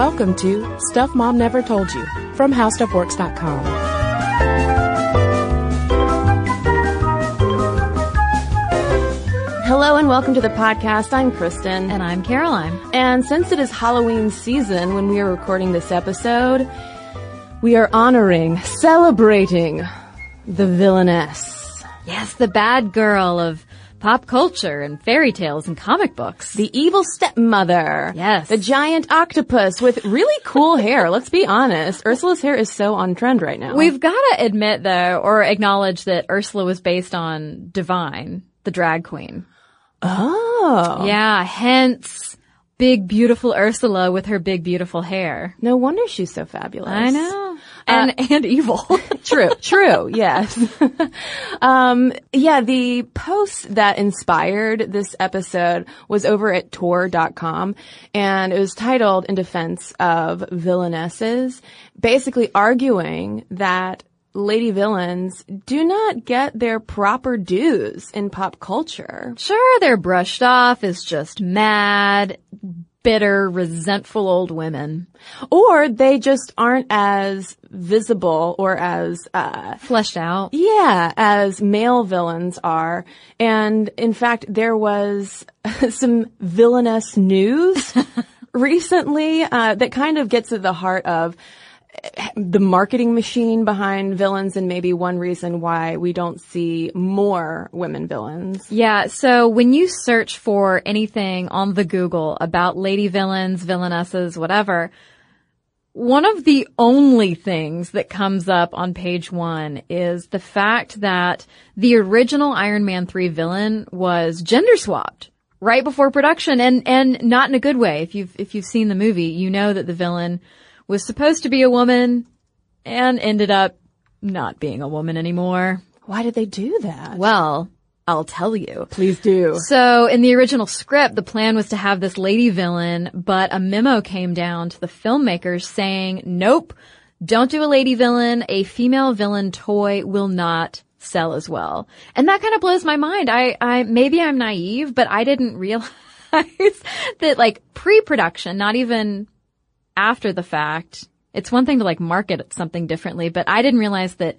Welcome to Stuff Mom Never Told You from HowStuffWorks.com. Hello and welcome to the podcast. I'm Cristen. And I'm Caroline. And since it is Halloween season when we are recording this episode, we are honoring, celebrating the villainess. Yes, the bad girl of pop culture and fairy tales and comic books. The evil stepmother. Yes. The giant octopus with really cool hair. Let's be honest. Ursula's hair is so on trend right now. We've got to admit though, or acknowledge that Ursula was based on Divine, the drag queen. Oh. Yeah, hence big beautiful Ursula with her big beautiful hair. No wonder she's so fabulous. I know. And, and evil. True, true, yes. um, yeah, the post that inspired this episode was over at tor.com and it was titled In Defense of Villainesses, basically arguing that lady villains do not get their proper dues in pop culture. Sure, they're brushed off as just mad, bitter, resentful old women. Or they just aren't as visible or as, uh, Fleshed out. Yeah, as male villains are. And in fact, there was some villainous news recently uh, that kind of gets at the heart of the marketing machine behind villains and maybe one reason why we don't see more women villains. Yeah, so when you search for anything on the Google about lady villains, villainesses, whatever, one of the only things that comes up on page one is the fact that the original Iron Man 3 villain was gender swapped right before production and, and not in a good way. If you've, if you've seen the movie, you know that the villain was supposed to be a woman and ended up not being a woman anymore. Why did they do that? Well, I'll tell you. please do. So in the original script, the plan was to have this lady villain, but a memo came down to the filmmakers saying, nope, don't do a lady villain. A female villain toy will not sell as well. And that kind of blows my mind. I, I, maybe I'm naive, but I didn't realize that like pre-production, not even after the fact, it's one thing to like market something differently, but I didn't realize that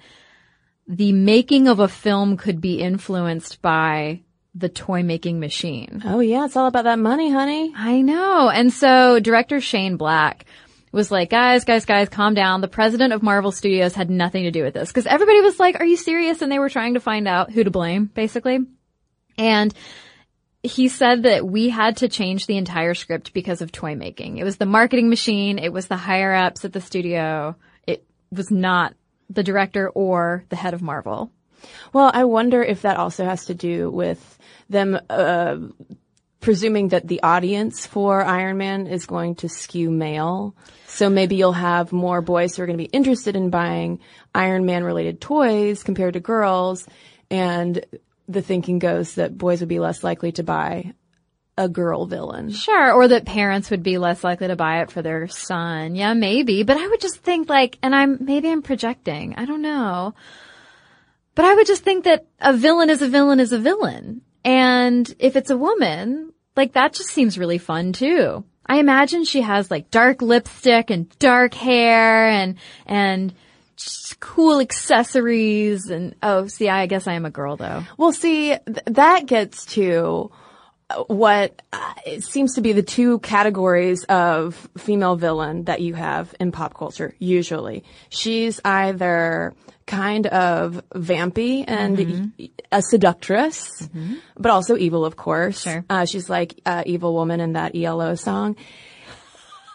the making of a film could be influenced by the toy making machine. Oh yeah, it's all about that money, honey. I know. And so director Shane Black was like, guys, guys, guys, calm down. The president of Marvel Studios had nothing to do with this because everybody was like, are you serious? And they were trying to find out who to blame, basically. And he said that we had to change the entire script because of toy making. It was the marketing machine. It was the higher ups at the studio. It was not the director or the head of Marvel. Well, I wonder if that also has to do with them uh, presuming that the audience for Iron Man is going to skew male. So maybe you'll have more boys who are going to be interested in buying Iron Man related toys compared to girls. And the thinking goes that boys would be less likely to buy a girl villain. Sure, or that parents would be less likely to buy it for their son. Yeah, maybe. But I would just think like, and I'm, maybe I'm projecting. I don't know. But I would just think that a villain is a villain is a villain. And if it's a woman, like that just seems really fun too. I imagine she has like dark lipstick and dark hair and, and cool accessories and, oh, see, I guess I am a girl though. Well, see, th- that gets to what uh, seems to be the two categories of female villain that you have in pop culture, usually. She's either kind of vampy and Mm-hmm. a seductress, but also evil, of course. Sure. Uh, she's like uh, evil woman in that ELO song.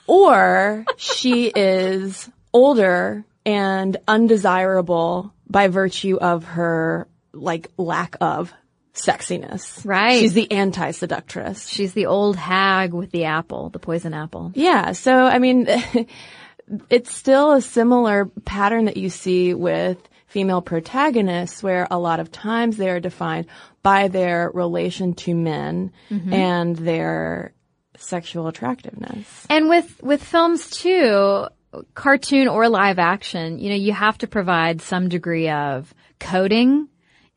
Or she is older and undesirable by virtue of her like lack of sexiness. Right. She's the anti-seductress. She's the old hag with the apple, the poison apple. Yeah. So, I mean, it's still a similar pattern that you see with female protagonists where a lot of times they are defined by their relation to men mm-hmm. and their sexual attractiveness. And with, with films too, cartoon or live action, you know, you have to provide some degree of coding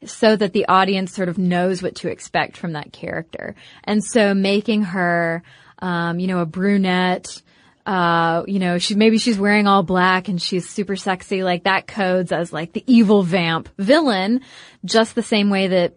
so that the audience sort of knows what to expect from that character. And so making her, um, you know, a brunette, uh, you know, she, maybe she's wearing all black and she's super sexy. Like that codes as like the evil vamp villain, just the same way that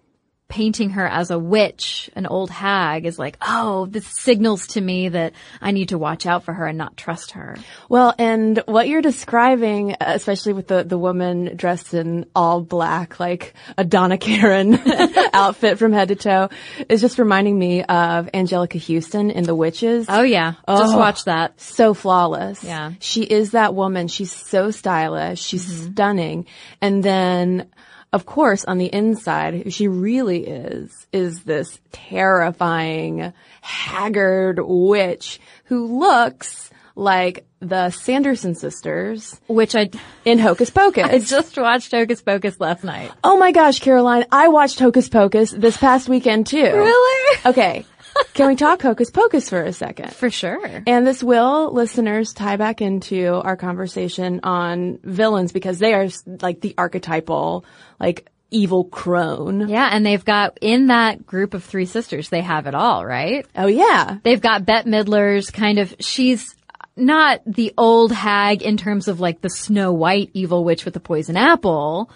painting her as a witch, an old hag is like, oh, this signals to me that I need to watch out for her and not trust her. Well, and what you're describing, especially with the, the woman dressed in all black, like a Donna Karan outfit from head to toe, is just reminding me of Anjelica Huston in The Witches. Oh yeah. Just Oh. watch that. so flawless. Yeah. She is that woman. She's so stylish. She's mm-hmm. stunning. And then, of course, on the inside, who she really is, is this terrifying, haggard witch who looks like the Sanderson sisters Which I, in Hocus Pocus. I just watched Hocus Pocus last night. oh my gosh, Caroline, I watched Hocus Pocus this past weekend too. Really? Okay. Can we talk Hocus Pocus for a second? For sure. And this will, listeners, tie back into our conversation on villains because they are like the archetypal, like evil crone. Yeah, and they've got in that group of three sisters, they have it all, right? Oh yeah. They've got Bette Midler's kind of, she's not the old hag in terms of like the Snow White evil witch with the poison apple,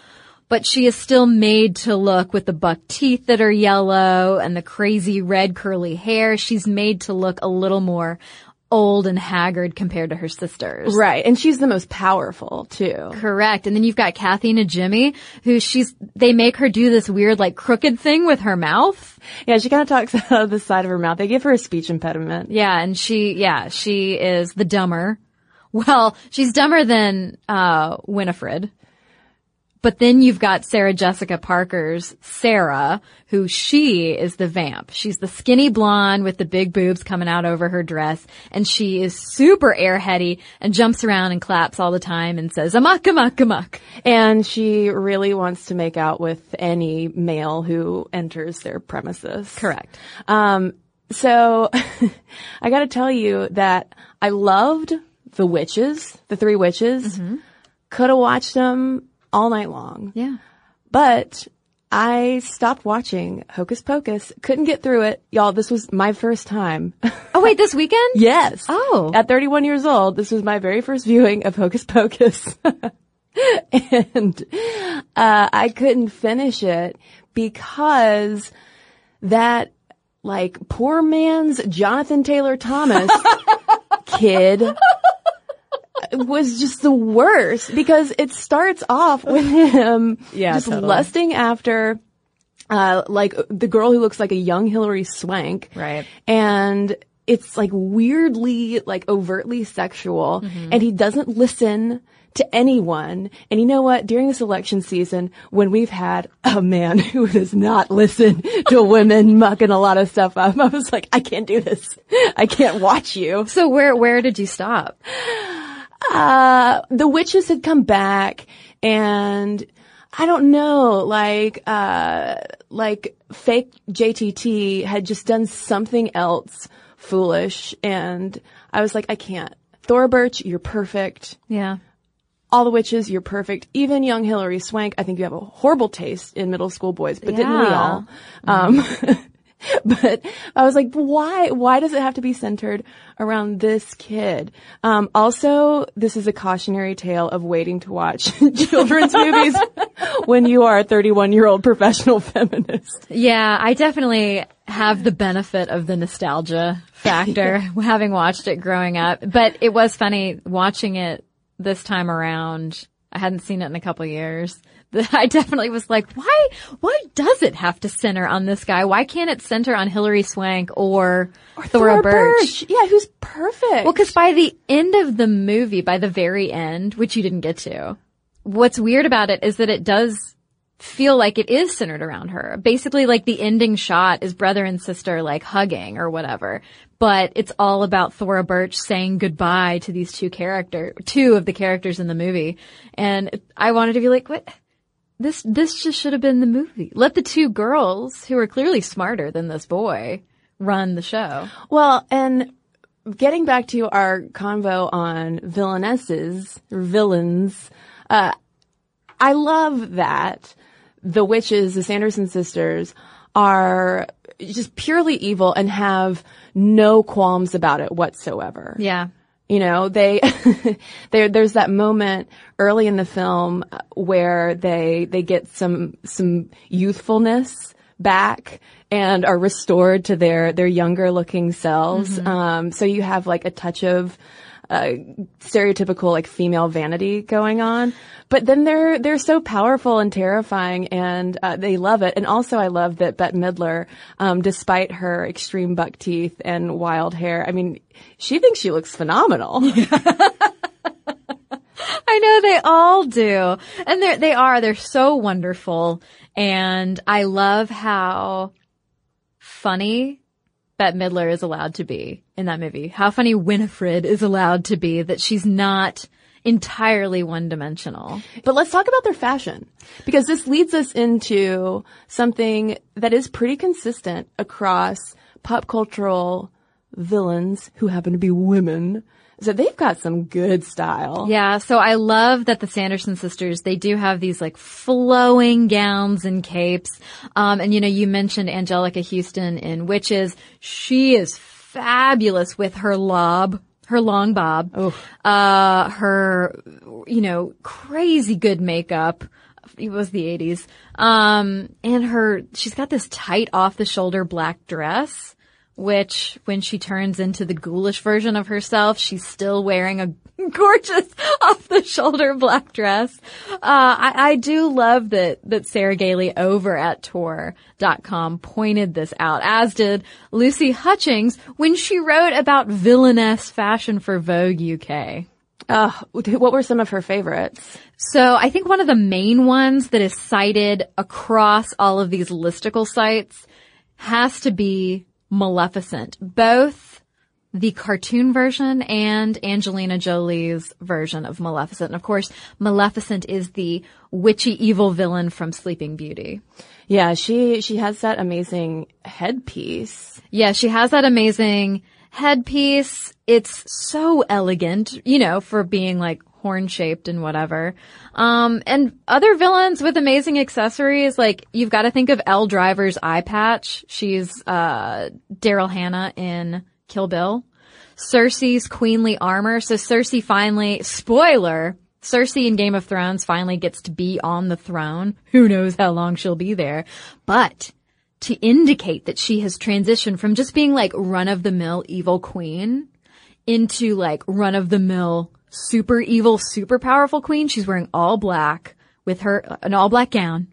but she is still made to look with the buck teeth that are yellow and the crazy red curly hair. She's made to look a little more old and haggard compared to her sisters. Right. And she's the most powerful too. Correct. And then you've got Kathy Najimy who she's, they make her do this weird like crooked thing with her mouth. Yeah, she kind of talks out of the side of her mouth. They give her a speech impediment. Yeah, and she, yeah, she is the dumber. Well, she's dumber than, uh, Winifred. But then you've got Sarah Jessica Parker's Sarah, who she is the vamp. She's the skinny blonde with the big boobs coming out over her dress, and she is super airheady and jumps around and claps all the time and says, amok, amok, amok. And she really wants to make out with any male who enters their premises. Correct. Um, so I gotta tell you that I loved the witches, the three witches. Could have watched them all night long, Yeah. but I stopped watching Hocus Pocus. Couldn't get through it. Y'all, this was my first time. Oh wait, this weekend? yes. Oh. At 31 years old, this was my very first viewing of Hocus Pocus. and, uh, I couldn't finish it because that, like, poor man's Jonathan Taylor Thomas kid was just the worst because it starts off with him Yeah, just totally. lusting after uh like the girl who looks like a young Hilary Swank. Right. And it's like weirdly like overtly sexual Mm-hmm. and he doesn't listen to anyone. And you know what? During this election season, when we've had a man who does not listen to women mucking a lot of stuff up, I was like, I can't do this. I can't watch you. So where, where did you stop? Uh, the witches had come back and I don't know, like, uh, like fake JTT had just done something else foolish and I was like, I can't. Thora Birch, you're perfect. Yeah. All the witches, you're perfect. Even young Hilary Swank, I think you have a horrible taste in middle school boys, but didn't we Yeah. all? Um, but I was like, why, why does it have to be centered around this kid? Um, also, this is a cautionary tale of waiting to watch children's movies when you are a 31 year old professional feminist. Yeah, I definitely have the benefit of the nostalgia factor having watched it growing up. But it was funny watching it this time around. I hadn't seen it in a couple of years. I definitely was like, why, why does it have to center on this guy? Why can't it center on Hilary Swank or, Thora, Birch? Yeah, who's perfect. Well, cause by the end of the movie, by the very end, which you didn't get to, what's weird about it is that it does feel like it is centered around her. Basically, like the ending shot is brother and sister like hugging or whatever. But it's all about Thora Birch saying goodbye to these two character, two of the characters in the movie. And I wanted to be like, what? This, this just should have been the movie. Let the two girls, who are clearly smarter than this boy, run the show. Well, and getting back to our convo on villainesses, or villains, uh, I love that the witches, the Sanderson sisters, are just purely evil and have no qualms about it whatsoever. Yeah. You know, they, there, there's that moment early in the film where they, they get some, some youthfulness back and are restored to their, their younger looking selves. Um, so you have like a touch of, uh, stereotypical like female vanity going on, but then they're they're so powerful and terrifying, and uh, they love it. And also, I love that Bette Midler, um, despite her extreme buck teeth and wild hair, I mean, she thinks she looks phenomenal. I know they all do. And they they are, they're so wonderful. And I love how funny Bette Midler is allowed to be in that movie. How funny Winifred is allowed to be that she's not entirely one dimensional. But let's talk about their fashion because this leads us into something that is pretty consistent across pop cultural villains who happen to be women. So they've got some good style. Yeah, so I love that the Sanderson sisters, they do have these like flowing gowns and capes. Um, and you know, you mentioned Anjelica Huston in Witches. She is fabulous with her lob, her long bob, uh, her, you know, crazy good makeup. It was the 80s. Um, and her, she's got this tight off the shoulder black dress which when she turns into the ghoulish version of herself, she's still wearing a gorgeous off the shoulder black dress. Uh, I, I, do love that, that Sarah Gailey over at tor.com pointed this out, as did Lucy Hutchings when she wrote about villainess fashion for Vogue UK. Uh, what were some of her favorites? So I think one of the main ones that is cited across all of these listicle sites has to be Maleficent, both the cartoon version and Angelina Jolie's version of Maleficent. And of course, Maleficent is the witchy evil villain from Sleeping Beauty. Yeah, she she has that amazing headpiece. Yeah, she has that amazing headpiece. It's so elegant, you know, for being like horn shaped and whatever. Um, and other villains with amazing accessories, like you've got to think of Elle Driver's eye patch. She's, uh, Daryl Hannah in Kill Bill. Cersei's queenly armor. So Cersei finally, spoiler, Cersei in Game of Thrones finally gets to be on the throne. Who knows how long she'll be there. But to indicate that she has transitioned from just being like run of the mill evil queen into like run of the mill super evil, super powerful queen. She's wearing all black with her, an all black gown,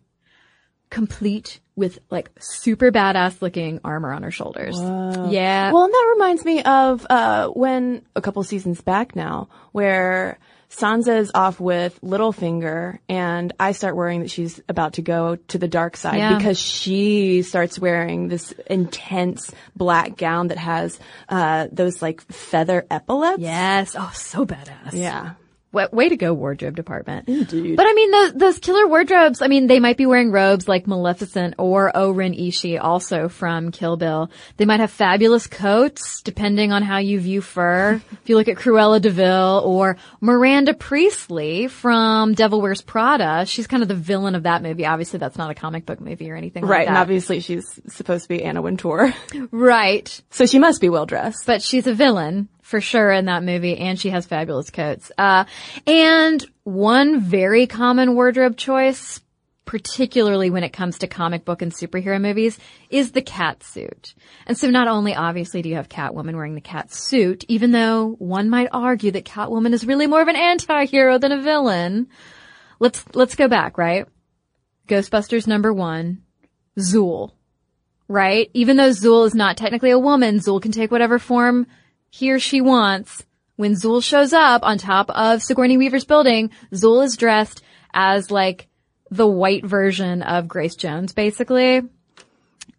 complete with like super badass looking armor on her shoulders. Whoa. Yeah. Well, and that reminds me of, uh, when a couple seasons back now, where Sansa is off with Littlefinger and I start worrying that she's about to go to the dark side Yeah. because she starts wearing this intense black gown that has, uh, those like feather epaulets. yes. Oh, so badass. Yeah. Way, way to go, wardrobe department. Indeed. But I mean, those, those killer wardrobes, I mean, they might be wearing robes like Maleficent or O-Ren Ishii, also from Kill Bill. They might have fabulous coats, depending on how you view fur. if you look at Cruella de Vil or Miranda Priestly from Devil Wears Prada, she's kind of the villain of that movie. Obviously, that's not a comic book movie or anything Right, like and obviously she's supposed to be Anna Wintour. right. so she must be well dressed. but she's a villain for sure in that movie and she has fabulous coats. Uh, and one very common wardrobe choice, particularly when it comes to comic book and superhero movies, is the cat suit. And so not only obviously do you have Catwoman wearing the cat suit, even though one might argue that Catwoman is really more of an anti-hero than a villain. Let's, let's go back, right? Ghostbusters number one, Zuul right? Even though Zuul is not technically a woman, Zuul can take whatever form he or she wants. When Zuul shows up on top of Sigourney Weaver's building, Zuul is dressed as like the white version of Grace Jones, basically.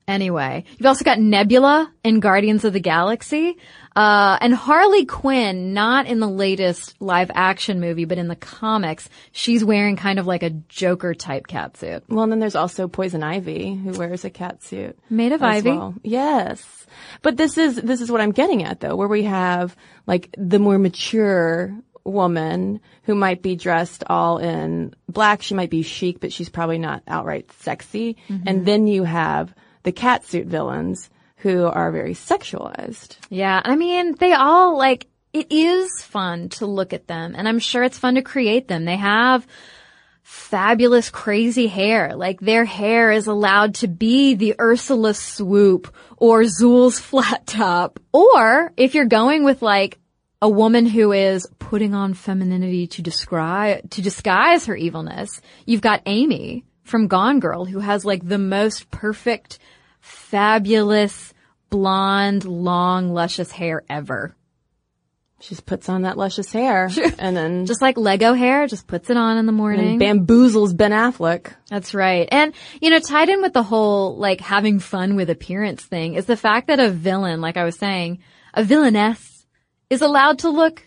Anyway, you've also got Nebula in Guardians of the Galaxy, uh, and Harley Quinn, not in the latest live action movie, but in the comics, she's wearing kind of like a Joker type cat suit. Well, and then there's also Poison Ivy who wears a cat suit. Made of ivy. well. Yes. But this is, this is what I'm getting at though, where we have like the more mature woman who might be dressed all in black. She might be chic, but she's probably not outright sexy. Mm-hmm. And then you have the cat suit villains who are very sexualized. Yeah, I mean, they all like it is fun to look at them and I'm sure it's fun to create them. They have fabulous crazy hair. Like their hair is allowed to be the Ursula swoop or Zuul's flat top. Or if you're going with like a woman who is putting on femininity to describe, to disguise her evilness, you've got Amy from Gone Girl who has like the most perfect, fabulous, blonde, long, luscious hair ever. She just puts on that luscious hair and then Just like Lego hair, just puts it on in the morning. and bamboozles Ben Affleck. That's right. And, you know, tied in with the whole, like, having fun with appearance thing is the fact that a villain, like I was saying, a villainess is allowed to look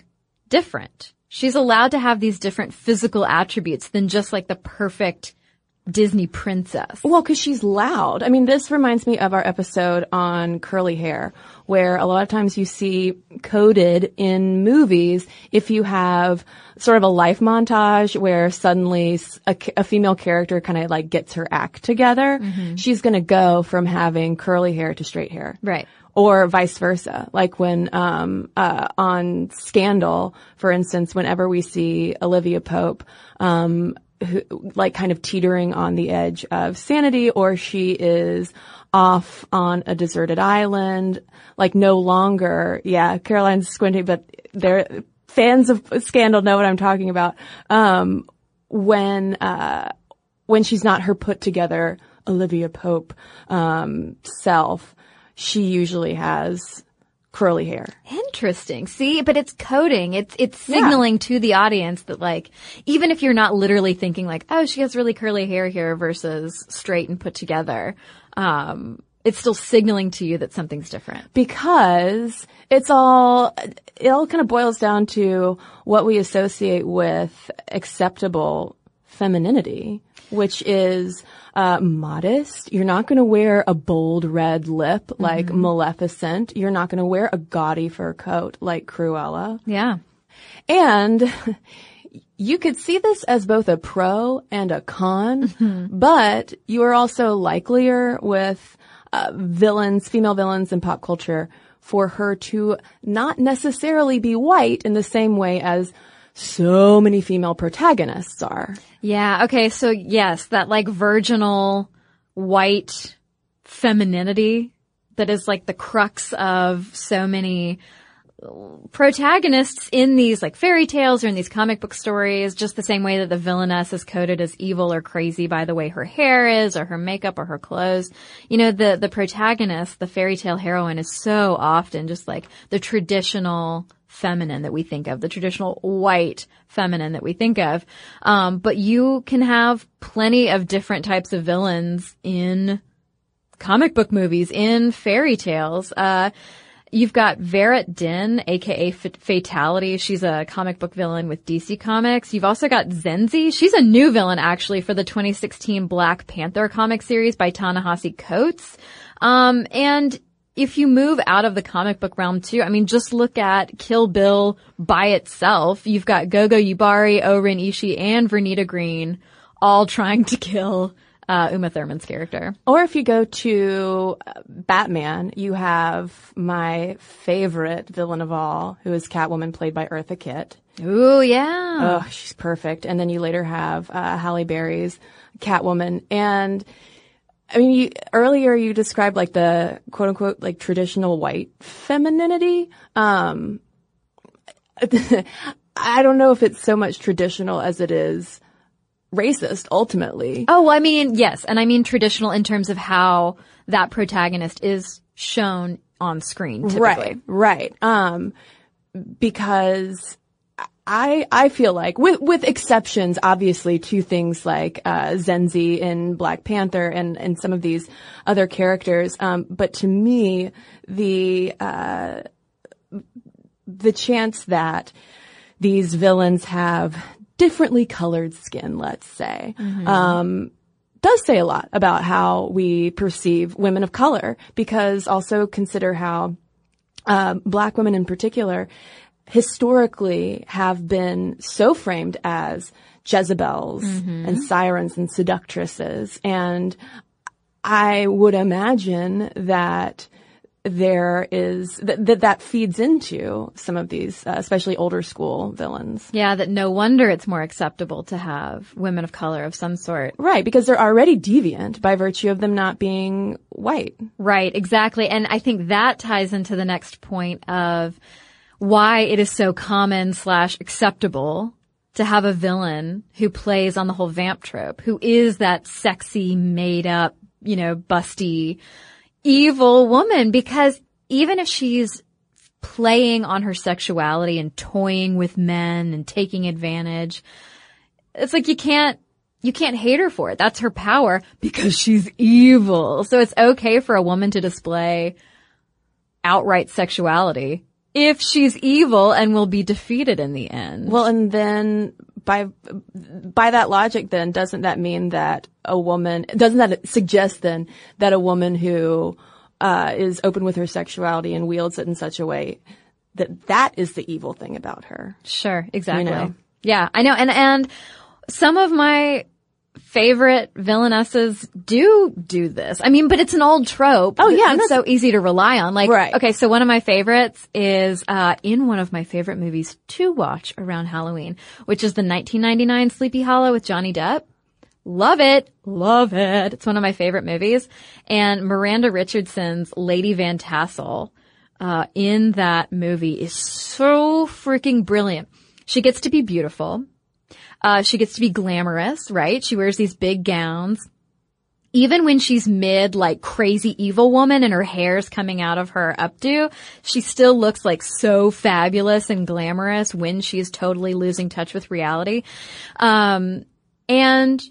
different. She's allowed to have these different physical attributes than just like the perfect Disney princess. Well, because she's loud. I mean, this reminds me of our episode on curly hair, where a lot of times you see coded in movies if you have sort of a life montage where suddenly a, a female character kind of like gets her act together. She's going to go from having curly hair to straight hair. Right. Or vice versa. Like when, um, uh, on Scandal, for instance, whenever we see Olivia Pope, um, like kind of teetering on the edge of sanity or she is off on a deserted island, like no longer, yeah, Caroline's squinting, but they're fans of Scandal know what I'm talking about. Um, when, uh, when she's not her put together Olivia Pope, um, self, she usually has curly hair. Interesting. See, but it's coding. It's it's signaling to the audience that like even if you're not literally thinking like, oh, she has really curly hair here versus straight and put together, um, it's still signaling to you that something's different. because it's all it all kind of boils down to what we associate with acceptable femininity, which is uh, modest. You're not going to wear a bold red lip like Maleficent. You're not going to wear a gaudy fur coat like Cruella. Yeah. And you could see this as both a pro and a con, but you are also likelier with uh, villains, female villains in pop culture for her to not necessarily be white in the same way as so many female protagonists are. Yeah. Okay. So yes, that like virginal white femininity that is like the crux of so many protagonists in these like fairy tales or in these comic book stories, just the same way that the villainess is coded as evil or crazy by the way her hair is or her makeup or her clothes. You know, the, the protagonist, the fairy tale heroine is so often just like the traditional feminine that we think of, the traditional white feminine that we think of. Um, but you can have plenty of different types of villains in comic book movies, in fairy tales. Uh, You've got Verret Din, aka F- Fatality. She's a comic book villain with DC Comics. You've also got Zenzi. She's a new villain actually for the 2016 Black Panther comic series by Ta-Nehisi Coates. Um, and if you move out of the comic book realm too, I mean, just look at Kill Bill by itself. You've got Gogo Yubari, O-Ren Ishii, and Vernita Green all trying to kill uh, Uma Thurman's character. Or if you go to uh, Batman, you have my favorite villain of all, who is Catwoman played by Eartha Kitt. Ooh, yeah. Oh, she's perfect. And then you later have uh, Halle Berry's Catwoman. And I mean, you, earlier you described like the quote unquote like traditional white femininity. Um, I don't know if it's so much traditional as it is racist ultimately. Oh, I mean, yes. And I mean traditional in terms of how that protagonist is shown on screen typically. Right, right. Um, because I I feel like with with exceptions, obviously, to things like uh, Zenzi in Black Panther and and some of these other characters. Um, but to me, the uh, the chance that these villains have differently colored skin, let's say, um, does say a lot about how we perceive women of color. Because also consider how uh, black women in particular historically have been so framed as Jezebels and sirens and seductresses. And I would imagine that there is that that, that feeds into some of these, uh, especially older school villains. Yeah, that no wonder it's more acceptable to have women of color of some sort. Right, because they're already deviant by virtue of them not being white. Right, exactly. And I think that ties into the next point of why it is so common slash acceptable to have a villain who plays on the whole vamp trope, who is that sexy, made up, you know, busty, evil woman because even if she's playing on her sexuality and toying with men and taking advantage, it's like you can't you can't hate her for it. That's her power because she's evil. So it's okay for a woman to display outright sexuality if she's evil and will be defeated in the end. Well, and then by by that logic, then doesn't that mean that a woman doesn't that suggest then that a woman who uh, is open with her sexuality and wields it in such a way that that is the evil thing about her? Sure, exactly. You know? Yeah, I know. And and some of my favorite villainesses do do this. I mean, but it's an old trope. Oh, yeah, it's so easy to rely on. Like, Right. okay, so one of my favorites is uh, in one of my favorite movies to watch around Halloween, which is the 1999 Sleepy Hollow with Johnny Depp. Love it. Love it. It's one of my favorite movies. And Miranda Richardson's Lady Van Tassel, uh, in that movie is so freaking brilliant. She gets to be beautiful. Uh, she gets to be glamorous, right? She wears these big gowns. Even when she's mid, like crazy evil woman and her hair's coming out of her updo, she still looks like so fabulous and glamorous when she's totally losing touch with reality. Um, and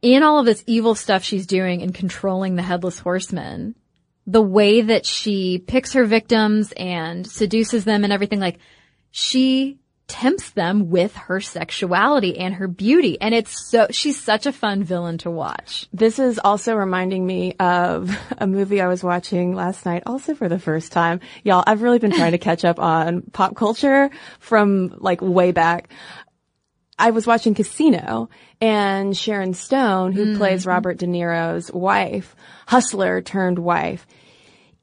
in all of this evil stuff she's doing and controlling the headless horseman, the way that she picks her victims and seduces them and everything, like she tempts them with her sexuality and her beauty. And it's so, she's such a fun villain to watch. This is also reminding me of a movie I was watching last night, also for the first time. Y'all, I've really been trying to catch up on pop culture from like way back. I was watching Casino and Sharon Stone, who plays mm-hmm. Robert De Niro's wife, hustler turned wife,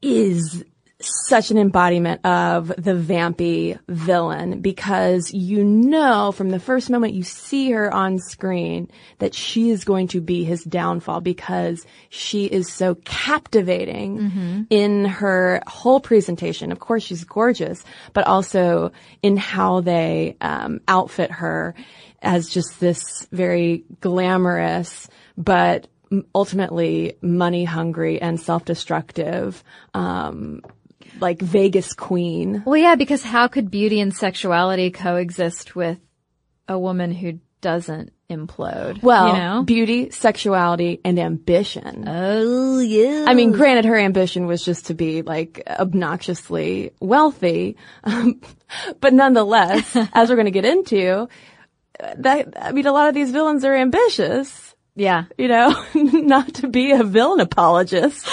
is such an embodiment of the vampy villain because you know from the first moment you see her on screen that she is going to be his downfall because she is so captivating in her whole presentation. Of course, she's gorgeous, but also in how they um, outfit her as just this very glamorous but ultimately money hungry and self-destructive um, like Vegas queen. Well, yeah, because how could beauty and sexuality coexist with a woman who doesn't implode? Well, you know? beauty, sexuality, and ambition. oh, yeah. I mean, granted, her ambition was just to be like obnoxiously wealthy, um, but nonetheless, as we're going to get into, that I mean, a lot of these villains are ambitious. yeah. You know, not to be a villain apologist.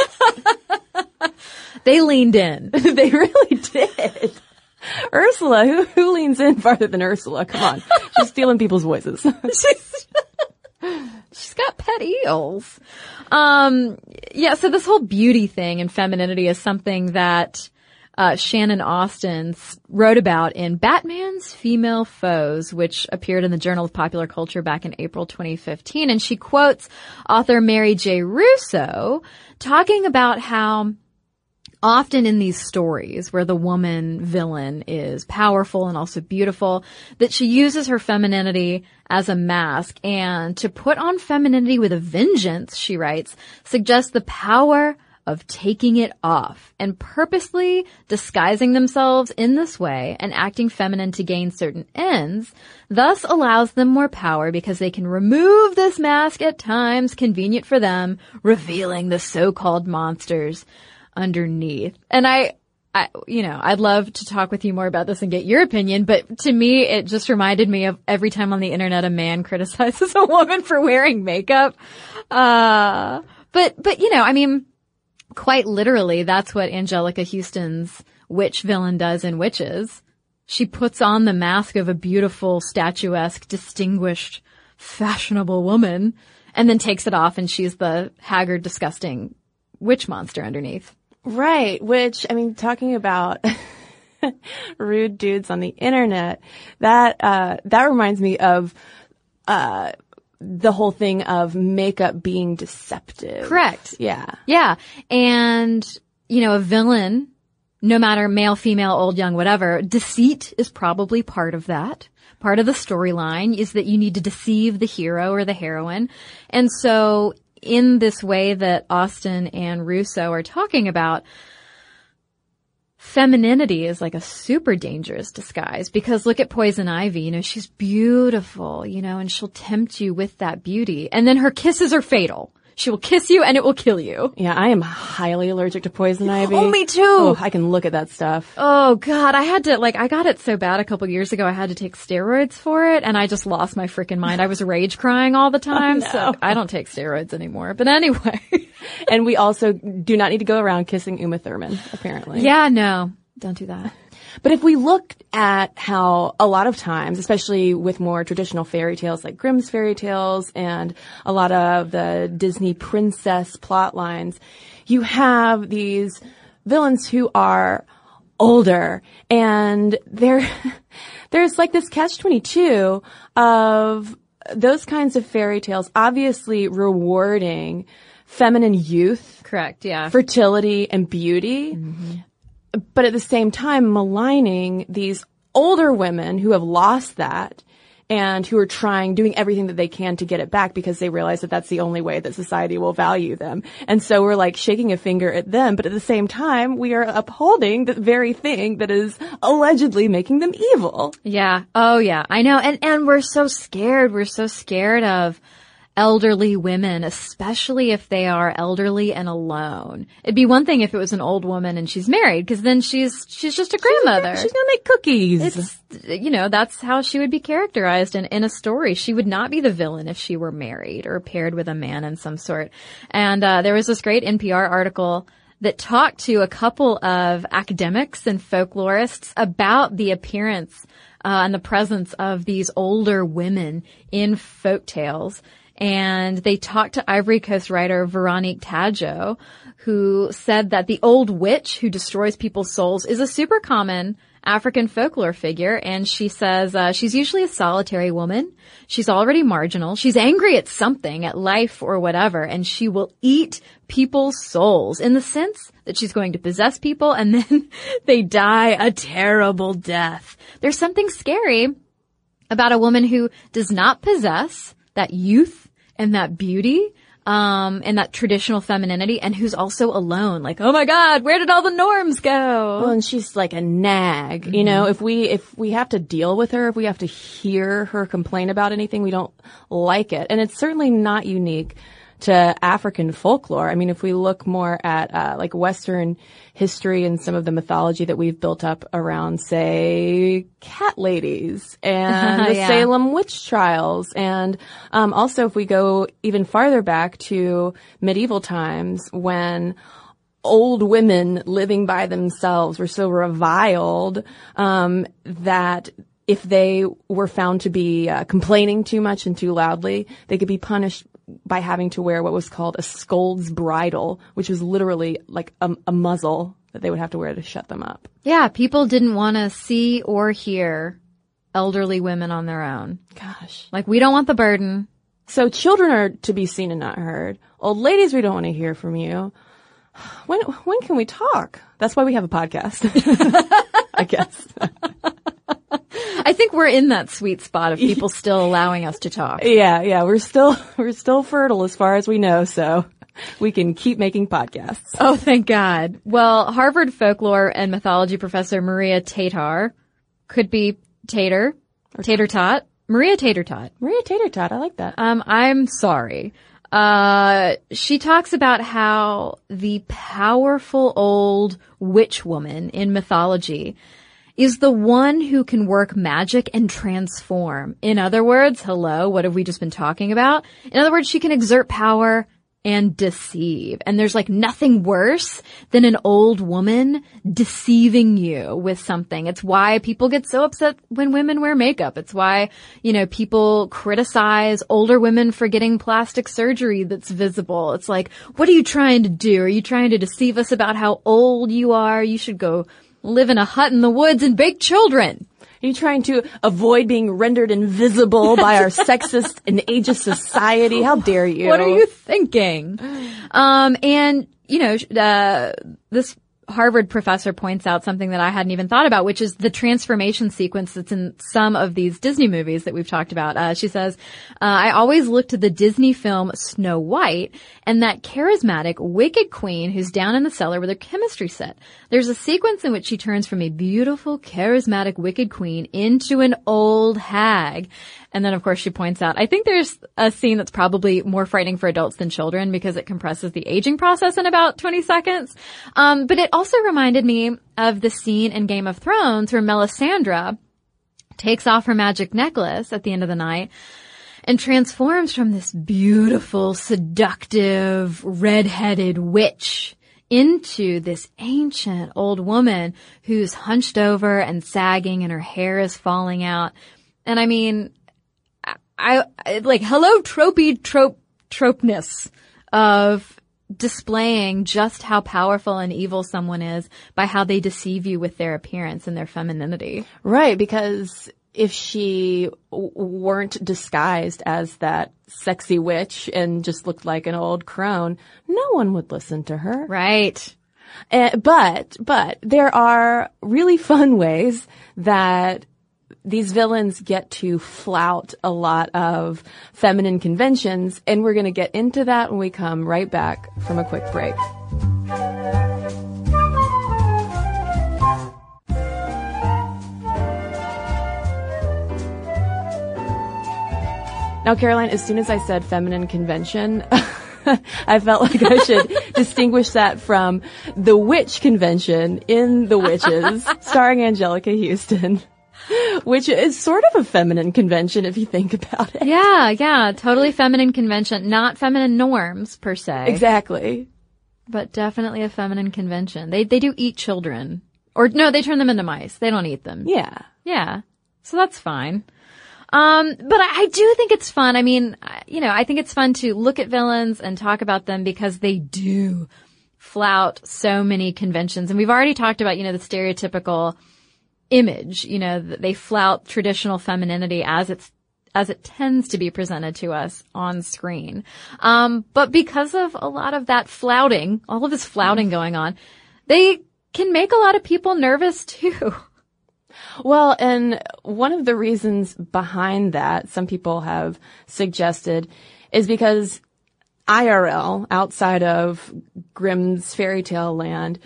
They leaned in. they really did. Ursula, who, who leans in farther than Ursula? Come on. She's stealing people's voices. She's, She's got pet eels. Um, yeah, so this whole beauty thing and femininity is something that uh, Shannon Austin wrote about in Batman's Female Foes, which appeared in the Journal of Popular Culture back in April 2015. And she quotes author Mary J. Russo talking about how often in these stories where the woman villain is powerful and also beautiful, that she uses her femininity as a mask. And to put on femininity with a vengeance, she writes, suggests the power of taking it off and purposely disguising themselves in this way and acting feminine to gain certain ends, thus allows them more power because they can remove this mask at times convenient for them, revealing the so-called monsters underneath. And I, I, you know, I'd love to talk with you more about this and get your opinion, but to me, it just reminded me of every time on the internet a man criticizes a woman for wearing makeup. Uh, but, but, you know, I mean, quite literally, that's what Anjelica Huston's witch villain does in Witches. She puts on the mask of a beautiful, statuesque, distinguished, fashionable woman and then takes it off and she's the haggard, disgusting witch monster underneath. Right. Which, I mean, talking about rude dudes on the internet, that, uh, that reminds me of, uh, the whole thing of makeup being deceptive. Correct. Yeah. Yeah. And, you know, a villain, no matter male, female, old, young, whatever, deceit is probably part of that. Part of the storyline is that you need to deceive the hero or the heroine. And so in this way that Austin and Russo are talking about, femininity is like a super dangerous disguise because look at Poison Ivy, you know, she's beautiful, you know, and she'll tempt you with that beauty. And then her kisses are fatal. She will kiss you and it will kill you. Yeah, I am highly allergic to poison ivy. Oh, me too. Oh, I can look at that stuff. Oh god, I had to like I got it so bad a couple years ago. I had to take steroids for it, and I just lost my freaking mind. I was rage crying all the time, no. so I don't take steroids anymore. But anyway, And we also do not need to go around kissing Uma Thurman, apparently. yeah, no, don't do that. But if we look at how a lot of times, especially with more traditional fairy tales like Grimm's fairy tales and a lot of the Disney princess plot lines, you have these villains who are older and there, there's like this catch 22 of those kinds of fairy tales obviously rewarding feminine youth, Correct. Yeah. fertility and beauty mm-hmm. But at the same time maligning these older women who have lost that and who are trying, doing everything that they can to get it back because they realize that that's the only way that society will value them. And so we're like shaking a finger at them, but at the same time, we are upholding the very thing that is allegedly making them evil. Yeah. Oh yeah. I know. And, and we're so scared. We're so scared of elderly women, especially if they are elderly and alone. It'd be one thing if it was an old woman and she's married, because then she's, she's just a grandmother. She's gonna make cookies. it's, you know, that's how she would be characterized in, in a story. She would not be the villain if she were married or paired with a man in some sort. And, uh, there was this great NPR article that talked to a couple of academics and folklorists about the appearance uh, and the presence of these older women in folk tales. And they talked to Ivory Coast writer Veronique Tadjo, who said that the old witch who destroys people's souls is a super common African folklore figure. And she says uh, she's usually a solitary woman. She's already marginal. She's angry at something, at life or whatever, and she will eat people's souls in the sense that she's going to possess people and then they die a terrible death. There's something scary about a woman who does not possess that youth and that beauty, um, and that traditional femininity and who's also alone. Like, oh my God, where did all the norms go? Well, and she's like a nag, you know, if we, if we have to deal with her, if we have to hear her complain about anything, we don't like it. And it's certainly not unique to African folklore. I mean, if we look more at, uh, like Western history and some of the mythology that we've built up around, say, cat ladies and the Yeah. Salem witch trials. And, um, also if we go even farther back to medieval times when old women living by themselves were so reviled um, that if they were found to be uh, complaining too much and too loudly, they could be punished by having to wear what was called a scold's bridle, which was literally like a, a muzzle that they would have to wear to shut them up. Yeah, people didn't want to see or hear elderly women on their own. Gosh. Like, we don't want the burden. So children are to be seen and not heard. Old ladies, we don't want to hear from you. When when can we talk? That's why we have a podcast. I guess. I think we're in that sweet spot of people still allowing us to talk. Yeah, yeah, we're still we're still fertile as far as we know, so we can keep making podcasts. Oh, thank God. Well, Harvard folklore and mythology professor Maria Tatar could be Tater, Tater Tot, Maria Tater Tot. Maria Tater Tot, I like that. Um, I'm sorry. Uh, she talks about how the powerful old witch woman in mythology is the one who can work magic and transform. In other words, hello, what have we just been talking about? In other words, she can exert power and deceive. And there's like nothing worse than an old woman deceiving you with something. It's why people get so upset when women wear makeup. It's why, you know, people criticize older women for getting plastic surgery that's visible. It's like, what are you trying to do? Are you trying to deceive us about how old you are? You should go live in a hut in the woods and bake children. Are you trying to avoid being rendered invisible by our sexist and ageist society? How dare you? What are you thinking? Um, and you know, uh, this Harvard professor points out something that I hadn't even thought about, which is the transformation sequence that's in some of these Disney movies that we've talked about. Uh, she says, uh, I always look to the Disney film Snow White and that charismatic, wicked queen who's down in the cellar with her chemistry set. There's a sequence in which she turns from a beautiful, charismatic, wicked queen into an old hag. And then of course she points out, I think there's a scene that's probably more frightening for adults than children because it compresses the aging process in about 20 seconds. Um, but it also reminded me of the scene in Game of Thrones where Melisandre takes off her magic necklace at the end of the night and transforms from this beautiful, seductive, red-headed witch into this ancient old woman who's hunched over and sagging and her hair is falling out. And I mean, I, I like hello tropey trope tropeness of displaying just how powerful and evil someone is by how they deceive you with their appearance and their femininity. Right, because if she w- weren't disguised as that sexy witch and just looked like an old crone, no one would listen to her. Right. Uh, but, but there are really fun ways that these villains get to flout a lot of feminine conventions, and we're going to get into that when we come right back from a quick break. Now, Caroline, as soon as I said feminine convention, I felt like I should distinguish that from the witch convention in The Witches, starring Anjelica Huston which is sort of a feminine convention if you think about it. Yeah, yeah, totally feminine convention, not feminine norms per se. Exactly. But definitely a feminine convention. They they do eat children. Or no, they turn them into mice. They don't eat them. Yeah. Yeah. So that's fine. Um, but I, I do think it's fun. I mean, you know, I think it's fun to look at villains and talk about them because they do flout so many conventions. And we've already talked about, you know, the stereotypical image. You know, they flout traditional femininity as it's as it tends to be presented to us on screen. Um, but because of a lot of that flouting, all of this flouting going on, they can make a lot of people nervous too. Well, and one of the reasons behind that, some people have suggested, is because IRL, outside of Grimm's fairy tale land,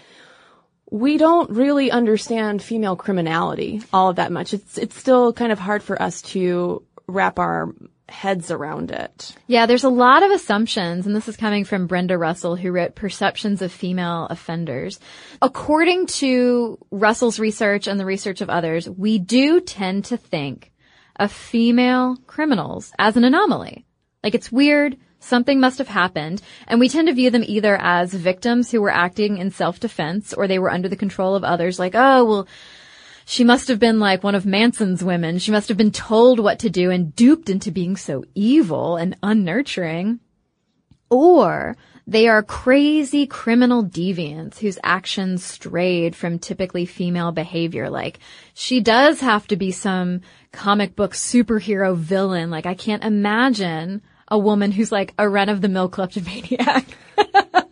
we don't really understand female criminality all of that much. It's it's still kind of hard for us to wrap our heads around it. Yeah, there's a lot of assumptions, and this is coming from Brenda Russell, who wrote Perceptions of Female Offenders. According to Russell's research and the research of others, we do tend to think of female criminals as an anomaly. Like it's weird, Something must have happened, and we tend to view them either as victims who were acting in self-defense or they were under the control of others, like, oh, well, she must have been like one of Manson's women. She must have been told what to do and duped into being so evil and unnurturing. Or they are crazy criminal deviants whose actions strayed from typically female behavior. Like, she does have to be some comic book superhero villain. Like, I can't imagine a woman who's like a run of the mill kleptomaniac.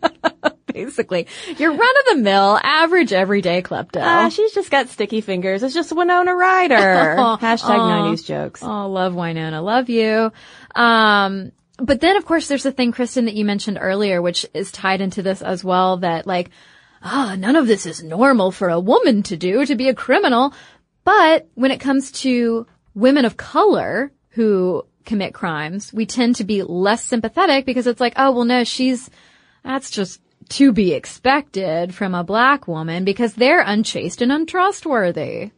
Basically, your run of the mill, average everyday klepto. Ah, she's just got sticky fingers. It's just Winona Ryder. Hashtag 90s jokes. Oh, love Winona. Love you. Um, but then of course there's the thing, Cristen, that you mentioned earlier, which is tied into this as well, that like, ah, none of this is normal for a woman to do, to be a criminal. But when it comes to women of color who commit crimes, we tend to be less sympathetic because it's like, oh, well, no, she's, that's just to be expected from a black woman because they're unchaste and untrustworthy.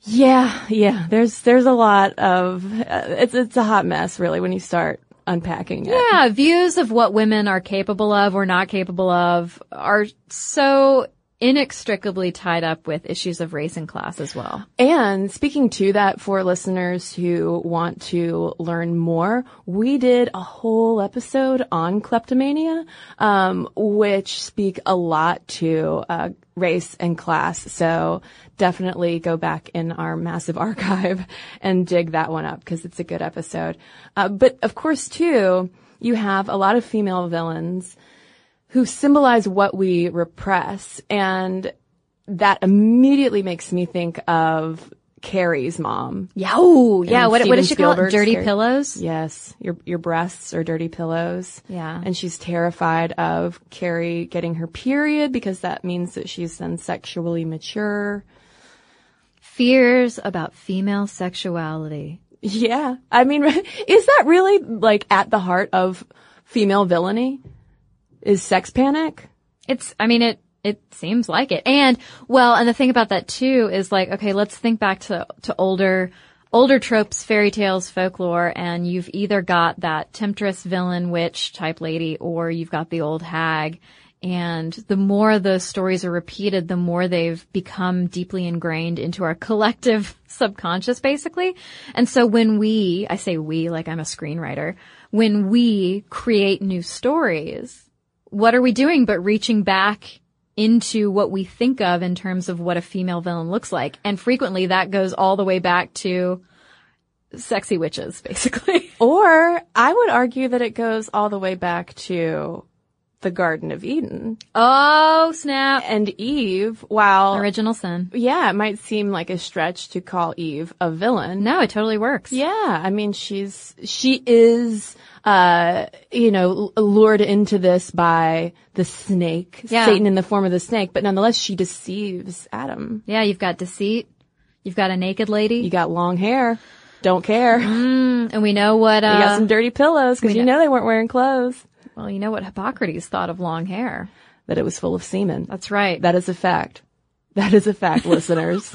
Yeah, yeah. There's there's a lot of uh, it's it's a hot mess really when you start unpacking it. Yeah, views of what women are capable of or not capable of are so inextricably tied up with issues of race and class as well. And speaking to that for listeners who want to learn more, we did a whole episode on kleptomania, um, which speak a lot to uh, race and class. So definitely go back in our massive archive and dig that one up because it's a good episode. Uh, but of course, too, you have a lot of female villains who symbolize what we repress. And that immediately makes me think of Carrie's mom. Yeah, oh, yeah. What, what does she call it? Dirty Carrie. pillows? Yes, your your breasts are dirty pillows. Yeah. and she's terrified of Carrie getting her period because that means that she's then sexually mature. Fears about female sexuality. Yeah, I mean, is that really like at the heart of female villainy? Is sex panic? It's, I mean, it, it seems like it. And, well, and the thing about that too is like, okay, let's think back to, to older, older tropes, fairy tales, folklore, and you've either got that temptress villain witch type lady or you've got the old hag. And the more those stories are repeated, the more they've become deeply ingrained into our collective subconscious, basically. And so when we, I say we, like I'm a screenwriter, when we create new stories, what are we doing but reaching back into what we think of in terms of what a female villain looks like? And frequently that goes all the way back to sexy witches, basically. Or I would argue that it goes all the way back to the Garden of Eden Oh, snap. and Eve. While Original sin. yeah, it might seem like a stretch to call Eve a villain. No, it totally works. Yeah, I mean she's she is uh you know lured into this by the snake, Yeah. Satan in the form of the snake, but nonetheless she deceives Adam. Yeah, you've got deceit. You've got a naked lady. You got long hair, don't care. you and we know what, uh, You got some dirty pillows because you know they weren't wearing clothes. Well, you know what Hippocrates thought of long hair. That it was full of semen. That's right. That is a fact. That is a fact, listeners.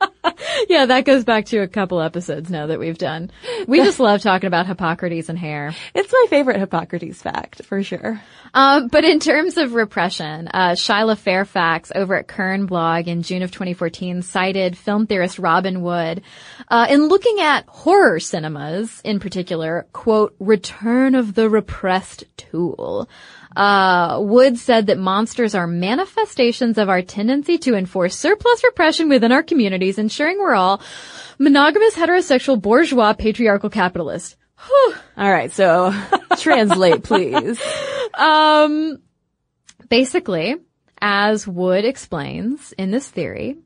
yeah, that goes back to a couple episodes now that we've done. We just love talking about Hippocrates and hair. It's my favorite Hippocrates fact for sure. Um, but in terms of repression, uh, Shyla Fairfax over at Kern blog in June of 2014 cited film theorist Robin Wood uh, in looking at horror cinemas in particular, quote, return of the repressed tool. Uh, Wood said that monsters are manifestations of our tendency to enforce surplus repression within our communities, ensuring we're all monogamous, heterosexual, bourgeois, patriarchal capitalists. All right, so translate, please. Um, basically, as Wood explains in this theory,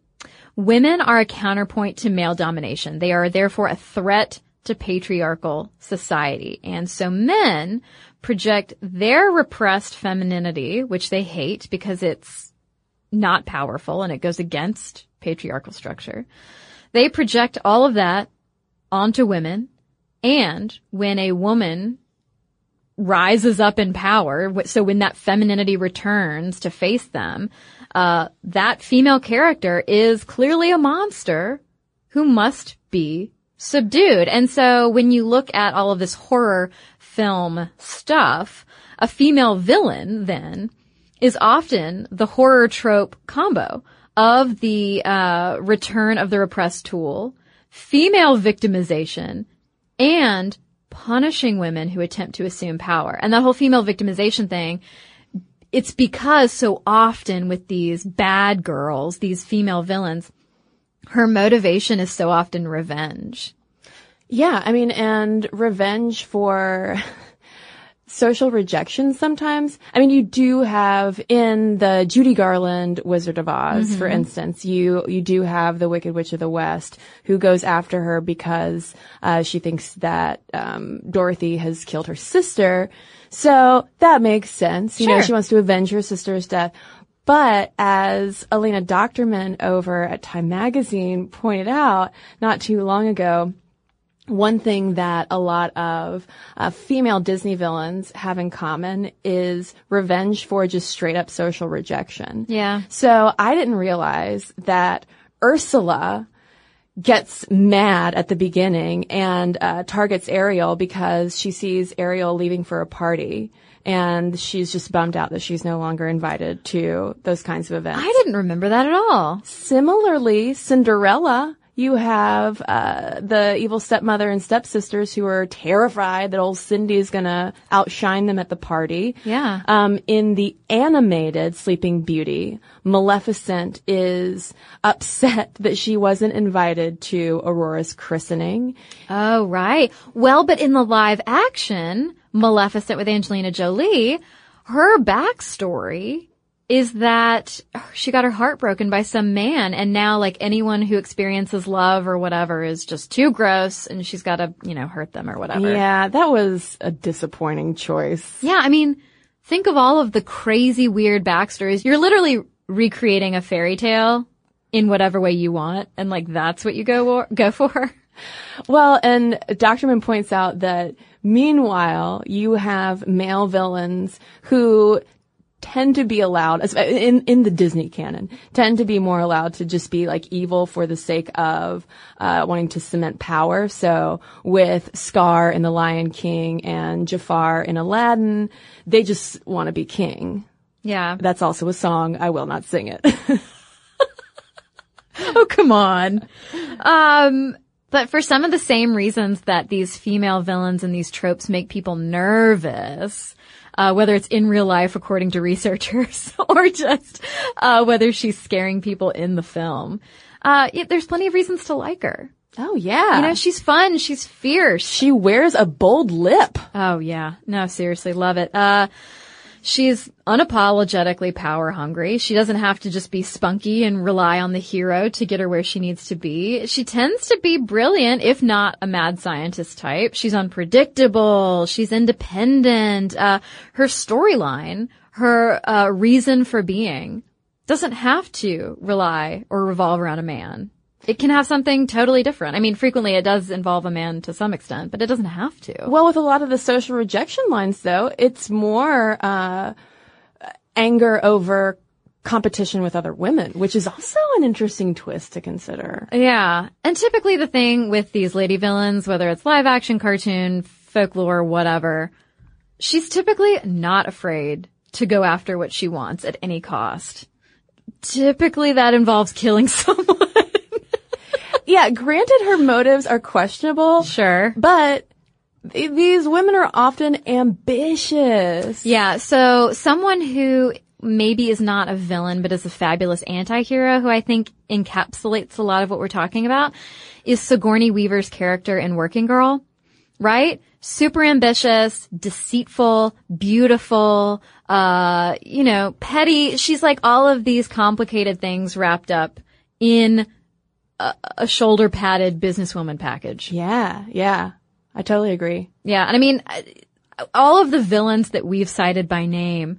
women are a counterpoint to male domination. They are therefore a threat to patriarchal society. And so men project their repressed femininity, which they hate because it's not powerful and it goes against patriarchal structure. They project all of that onto women. And when a woman rises up in power. So when that femininity returns to face them, uh, that female character is clearly a monster who must be subdued. And so when you look at all of this horror film stuff, a female villain then is often the horror trope combo of the uh, return of the repressed tool, female victimization, and punishing women who attempt to assume power. And that whole female victimization thing, it's because so often with these bad girls, these female villains, her motivation is so often revenge. Yeah, I mean, and revenge for social rejection sometimes. I mean, you do have in the Judy Garland Wizard of Oz, for instance, you, you do have the Wicked Witch of the West who goes after her because, uh, she thinks that, um, Dorothy has killed her sister. So that makes sense. You know, she wants to avenge her sister's death. But as Eliana Dockterman over at Time Magazine pointed out not too long ago, one thing that a lot of uh, female Disney villains have in common is revenge for just straight up social rejection. Yeah. So I didn't realize that Ursula gets mad at the beginning and uh, targets Ariel because she sees Ariel leaving for a party. And she's just bummed out that she's no longer invited to those kinds of events. I didn't remember that at all. Similarly, Cinderella, you have uh, the evil stepmother and stepsisters who are terrified that old Cindy is gonna outshine them at the party. Yeah. Um, in the animated Sleeping Beauty, Maleficent is upset that she wasn't invited to Aurora's christening. Oh, right. Well, but in the live action, Maleficent with Angelina Jolie, her backstory is that she got her heart broken by some man and now like anyone who experiences love or whatever is just too gross and she's got to, you know, hurt them or whatever. Yeah, that was a disappointing choice. Yeah, I mean, think of all of the crazy weird backstories. You're literally recreating a fairy tale in whatever way you want and like that's what you go go for. Well, and Dockterman points out that meanwhile, you have male villains who tend to be allowed in in the Disney canon tend to be more allowed to just be like evil for the sake of uh, wanting to cement power. So with Scar in The Lion King and Jafar in Aladdin, they just want to be king. Yeah. That's also a song. I will not sing it. oh, come on. Um, but for some of the same reasons that these female villains and these tropes make people nervous, uh, whether it's in real life according to researchers or just uh, whether she's scaring people in the film, uh, it, there's plenty of reasons to like her. Oh yeah. You know, she's fun. She's fierce. She wears a bold lip. Oh yeah. No, seriously, love it. Uh, She's unapologetically power hungry. She doesn't have to just be spunky and rely on the hero to get her where she needs to be. She tends to be brilliant, if not a mad scientist type. She's unpredictable. She's independent. Uh, her storyline, her uh, reason for being, doesn't have to rely or revolve around a man it can have something totally different. I mean, frequently it does involve a man to some extent, but it doesn't have to. Well, with a lot of the social rejection lines, though, it's more uh, anger over competition with other women, which is also an interesting twist to consider. Yeah. And typically the thing with these lady villains, whether it's live action, cartoon, folklore, whatever, she's typically not afraid to go after what she wants at any cost. Typically that involves killing someone yeah, granted her motives are questionable. Sure. But th- these women are often ambitious. Yeah, so someone who maybe is not a villain, but is a fabulous anti-hero who I think encapsulates a lot of what we're talking about is Sigourney Weaver's character in Working Girl, right? Super ambitious, deceitful, beautiful, uh, you know, petty. She's like all of these complicated things wrapped up in a, shoulder padded businesswoman package. Yeah, yeah. I totally agree. Yeah, and I mean, all of the villains that we've cited by name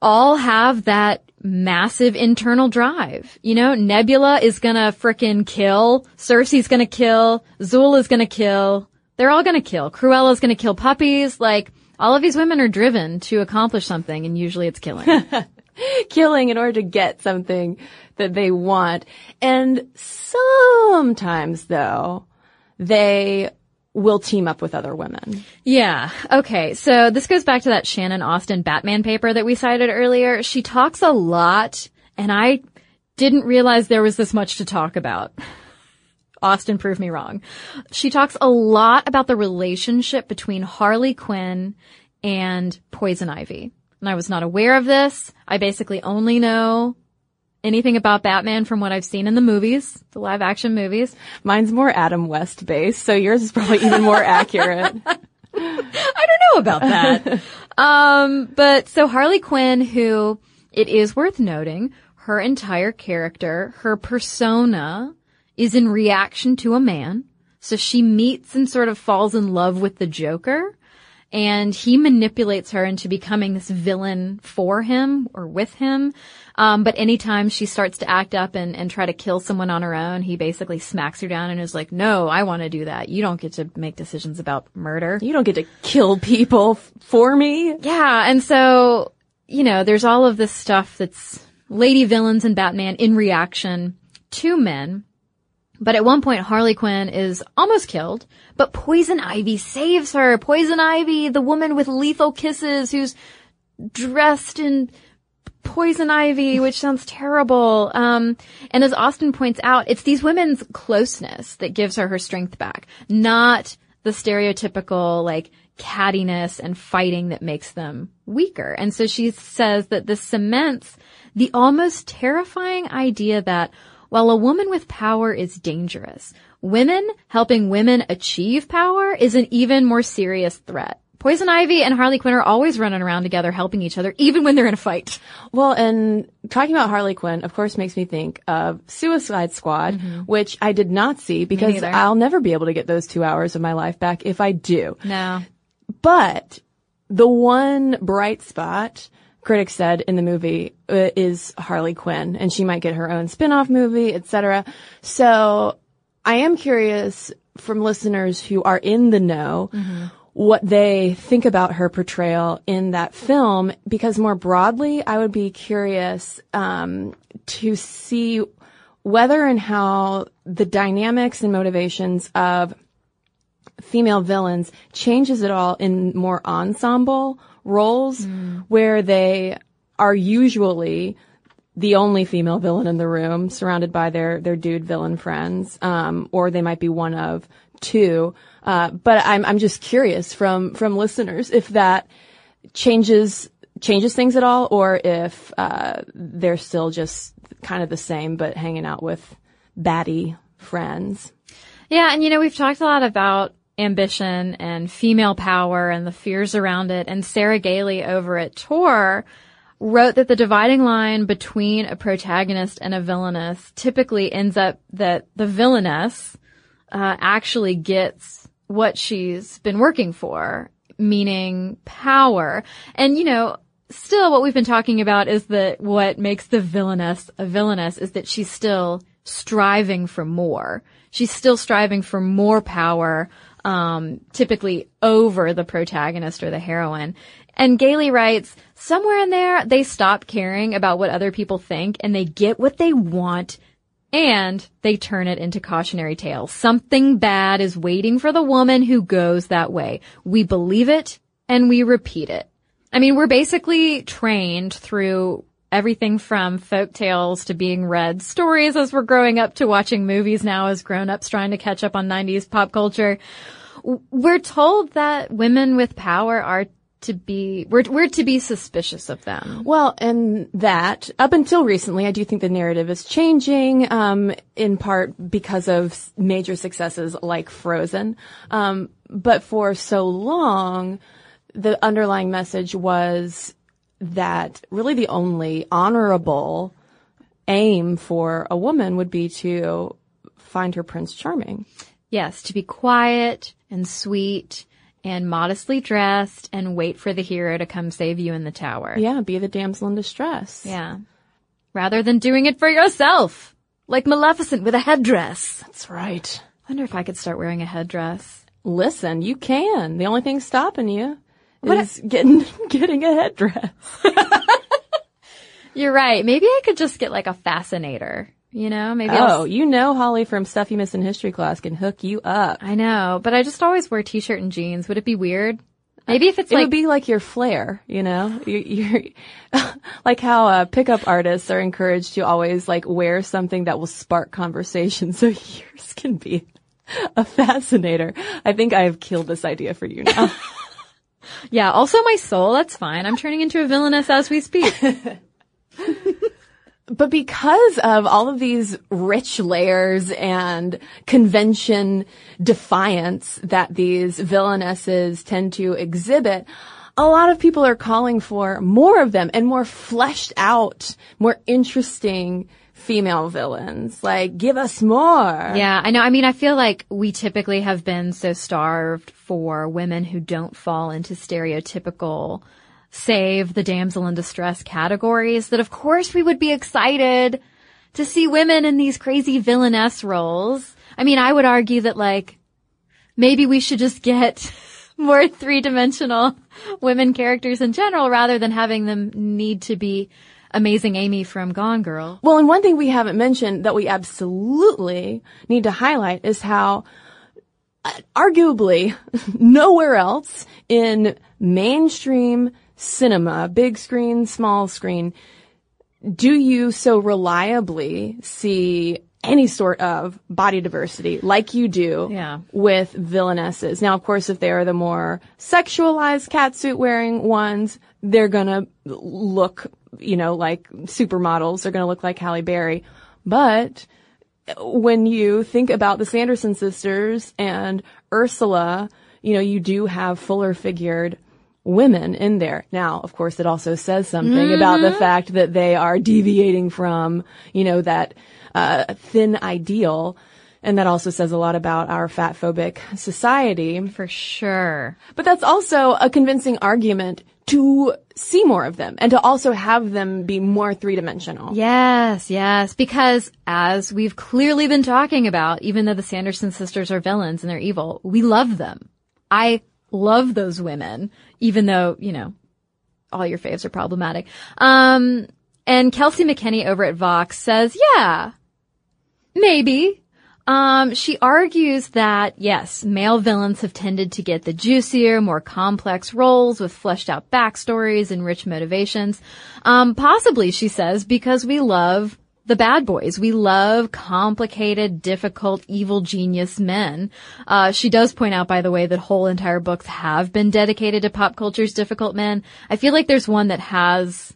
all have that massive internal drive. You know, Nebula is gonna frickin' kill, Cersei's gonna kill, Zuul is gonna kill, they're all gonna kill. Cruella's gonna kill puppies, like, all of these women are driven to accomplish something and usually it's killing. killing in order to get something that they want. And sometimes though, they will team up with other women. Yeah. Okay. So this goes back to that Shannon Austin Batman paper that we cited earlier. She talks a lot and I didn't realize there was this much to talk about. Austin proved me wrong. She talks a lot about the relationship between Harley Quinn and Poison Ivy. And I was not aware of this. I basically only know anything about Batman from what I've seen in the movies, the live action movies. Mine's more Adam West based, so yours is probably even more accurate. I don't know about that. um, but so Harley Quinn, who it is worth noting, her entire character, her persona is in reaction to a man. So she meets and sort of falls in love with the Joker and he manipulates her into becoming this villain for him or with him. Um, but anytime she starts to act up and, and try to kill someone on her own, he basically smacks her down and is like, no, I want to do that. You don't get to make decisions about murder. You don't get to kill people f- for me. Yeah. And so, you know, there's all of this stuff that's lady villains and Batman in reaction to men. But at one point, Harley Quinn is almost killed, but Poison Ivy saves her. Poison Ivy, the woman with lethal kisses who's dressed in poison ivy, which sounds terrible. Um, and as Austin points out, it's these women's closeness that gives her her strength back, not the stereotypical like cattiness and fighting that makes them weaker. And so she says that this cements the almost terrifying idea that while a woman with power is dangerous, women helping women achieve power is an even more serious threat. Poison Ivy and Harley Quinn are always running around together helping each other, even when they're in a fight. Well, and talking about Harley Quinn, of course, makes me think of Suicide Squad, mm-hmm. which I did not see because. I'll never be able to get those two hours of my life back if I do. No. But the one bright spot critics said in the movie uh, is Harley Quinn, and she might get her own spin-off movie, etc. So I am curious from listeners who are in the know what they think about her portrayal in that film, because more broadly, I would be curious um, to see whether and how the dynamics and motivations of female villains changes at all in more ensemble roles where they are usually the only female villain in the room surrounded by their, their dude villain friends, um, or they might be one of two. Uh, but I'm, I'm just curious from, from listeners if that changes, changes things at all or if, uh, they're still just kind of the same but hanging out with baddie friends. Yeah, and you know, we've talked a lot about ambition and female power and the fears around it. And Sarah Gailey over at Tor wrote that the dividing line between a protagonist and a villainess typically ends up that the villainess uh, actually gets what she's been working for, meaning power. And you know, still what we've been talking about is that what makes the villainess a villainess is that she's still striving for more. She's still striving for more power, um, typically over the protagonist or the heroine. And Gailey writes, somewhere in there, they stop caring about what other people think and they get what they want and they turn it into cautionary tales. Something bad is waiting for the woman who goes that way. We believe it and we repeat it. I mean, we're basically trained through everything from folk tales to being read stories as we're growing up to watching movies now as grown-ups trying to catch up on 90s pop culture. We're told that women with power are to be, we're, we're to be suspicious of them. Well, and that up until recently, I do think the narrative is changing, um, in part because of major successes like Frozen. Um, but for so long, the underlying message was that really the only honorable aim for a woman would be to find her prince charming. Yes, to be quiet and sweet and modestly dressed and wait for the hero to come save you in the tower. Yeah, be the damsel in distress. Yeah. Rather than doing it for yourself. Like Maleficent with a headdress. That's right. wonder if I could start wearing a headdress. Listen, you can. The only thing stopping you is getting getting a headdress. You're right. Maybe I could just get like a fascinator. You know, maybe I'll Oh, you know Holly from Stuff You miss in History Class can hook you up. I know, but I just always wear t-shirt and jeans. Would it be weird? Maybe if it's It like, would be like your flair, you know? You, you're, like how uh, pickup artists are encouraged to always like wear something that will spark conversation. So yours can be a fascinator. I think I have killed this idea for you now. Yeah, also my soul, that's fine. I'm turning into a villainess as we speak. But because of all of these rich layers and convention defiance that these villainesses tend to exhibit, a lot of people are calling for more of them and more fleshed out, more interesting female villains. Like, give us more. Yeah, I know. I mean, I feel like we typically have been so starved for women who don't fall into stereotypical save the damsel in distress categories that of course we would be excited to see women in these crazy villainess roles. I mean, I would argue that like maybe we should just get more three dimensional women characters in general rather than having them need to be Amazing Amy from Gone Girl. Well, and one thing we haven't mentioned that we absolutely need to highlight is how arguably nowhere else in mainstream cinema, big screen, small screen, do you so reliably see any sort of body diversity like you do Yeah. with villainesses. Now, of course, if they are the more sexualized catsuit wearing ones, they're gonna look, you know, like supermodels. They're gonna look like Halle Berry. But when you think about the Sanderson sisters and Ursula, you know, you do have fuller figured women in there. Now, of course, it also says something about the fact that they are deviating from, you know, that uh, thin ideal. And that also says a lot about our fat phobic society. For sure. But that's also a convincing argument to see more of them and to also have them be more three dimensional. Yes, yes, because as we've clearly been talking about, even though the Sanderson sisters are villains and they're evil, we love them. I love those women, even though, you know, all your faves are problematic. Um, and Kelsey McKinney over at Vox says, yeah, maybe. Um, she argues that yes, male villains have tended to get the juicier, more complex roles with fleshed out backstories and rich motivations. Um, possibly, she says, because we love the bad boys. We love complicated, difficult, evil genius men. Uh, she does point out, by the way, that whole entire books have been dedicated to pop culture's difficult men. I feel like there's one that has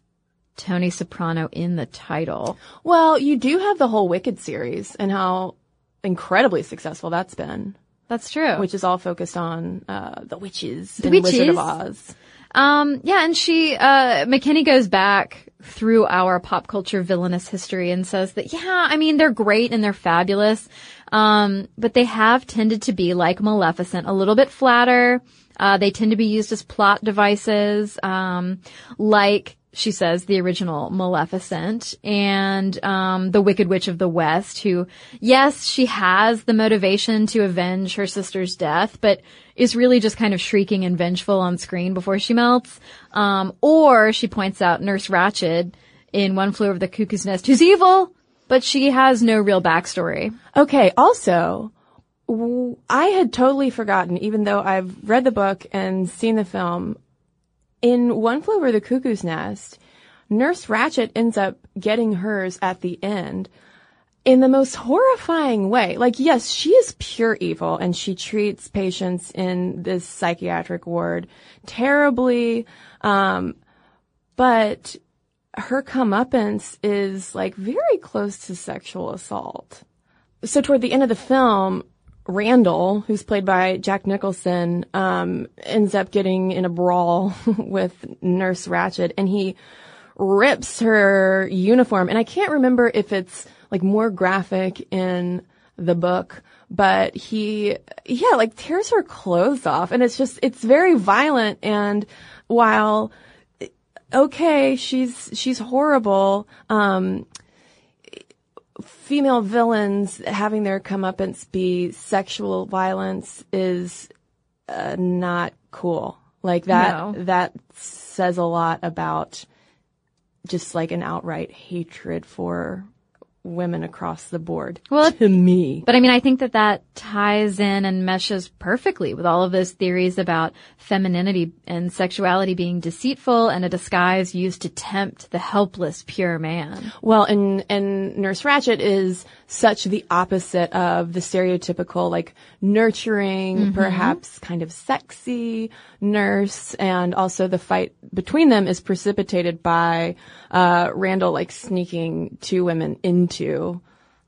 Tony Soprano in the title. Well, you do have the whole Wicked series and how incredibly successful that's been, That's true. which is all focused on uh, the witches The in Wizard of? Oz. Um, yeah, and she, uh, McKinney goes back through our pop culture villainous history and says that, yeah, I mean, they're great and they're fabulous. Um, but they have tended to be like Maleficent, a little bit flatter. Uh, they tend to be used as plot devices, um, like, she says, the original Maleficent and, um, the Wicked Witch of the West, who, yes, she has the motivation to avenge her sister's death, but is really just kind of shrieking and vengeful on screen before she melts. Um, or she points out Nurse Ratched in One Flew Over the Cuckoo's Nest, who's evil, but she has no real backstory. Okay, also, I had totally forgotten, even though I've read the book and seen the film, in One Flew Over the Cuckoo's Nest, Nurse Ratched ends up getting hers at the end in the most horrifying way. Like, yes, she is pure evil and she treats patients in this psychiatric ward terribly, um, but her comeuppance is like very close to sexual assault. So toward the end of the film, Randle, who's played by Jack Nicholson, um, ends up getting in a brawl with Nurse Ratched and he rips her uniform. And I can't remember if it's like more graphic in the book, but he, yeah, like tears her clothes off and it's just, it's very violent. And while, okay, she's, she's horrible, um, female villains having their comeuppance be sexual violence is uh, not cool. Like that, No. that says a lot about just like an outright hatred for women across the board. Well, to me. But I mean, I think that that ties in and meshes perfectly with all of those theories about femininity and sexuality being deceitful and a disguise used to tempt the helpless, pure man. Well, and and Nurse Ratched is such the opposite of the stereotypical like nurturing, perhaps kind of sexy nurse, and also the fight between them is precipitated by uh, Randle like sneaking two women into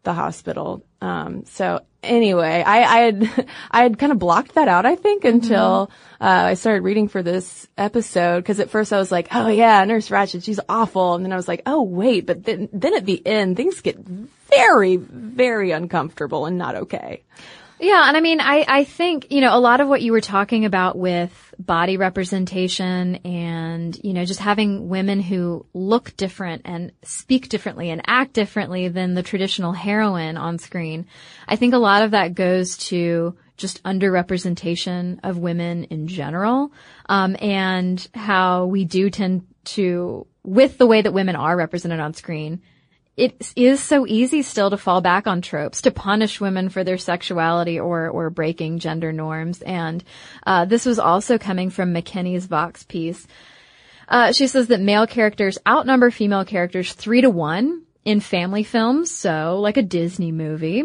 the hospital. Um, so anyway, I, I had I had kind of blocked that out, I think, until uh, I started reading for this episode. Because at first I was like, oh yeah, Nurse Ratched, she's awful, and then I was like, oh wait, but then then at the end things get very very uncomfortable and not okay. Yeah, and I mean, I, I think, you know, a lot of what you were talking about with body representation and, you know, just having women who look different and speak differently and act differently than the traditional heroine on screen. I think a lot of that goes to just underrepresentation of women in general, um, and how we do tend to, with the way that women are represented on screen, it is so easy still to fall back on tropes to punish women for their sexuality or or breaking gender norms. And uh, this was also coming from McKinney's Vox piece. Uh, she says that male characters outnumber female characters three to one in family films, so like a Disney movie.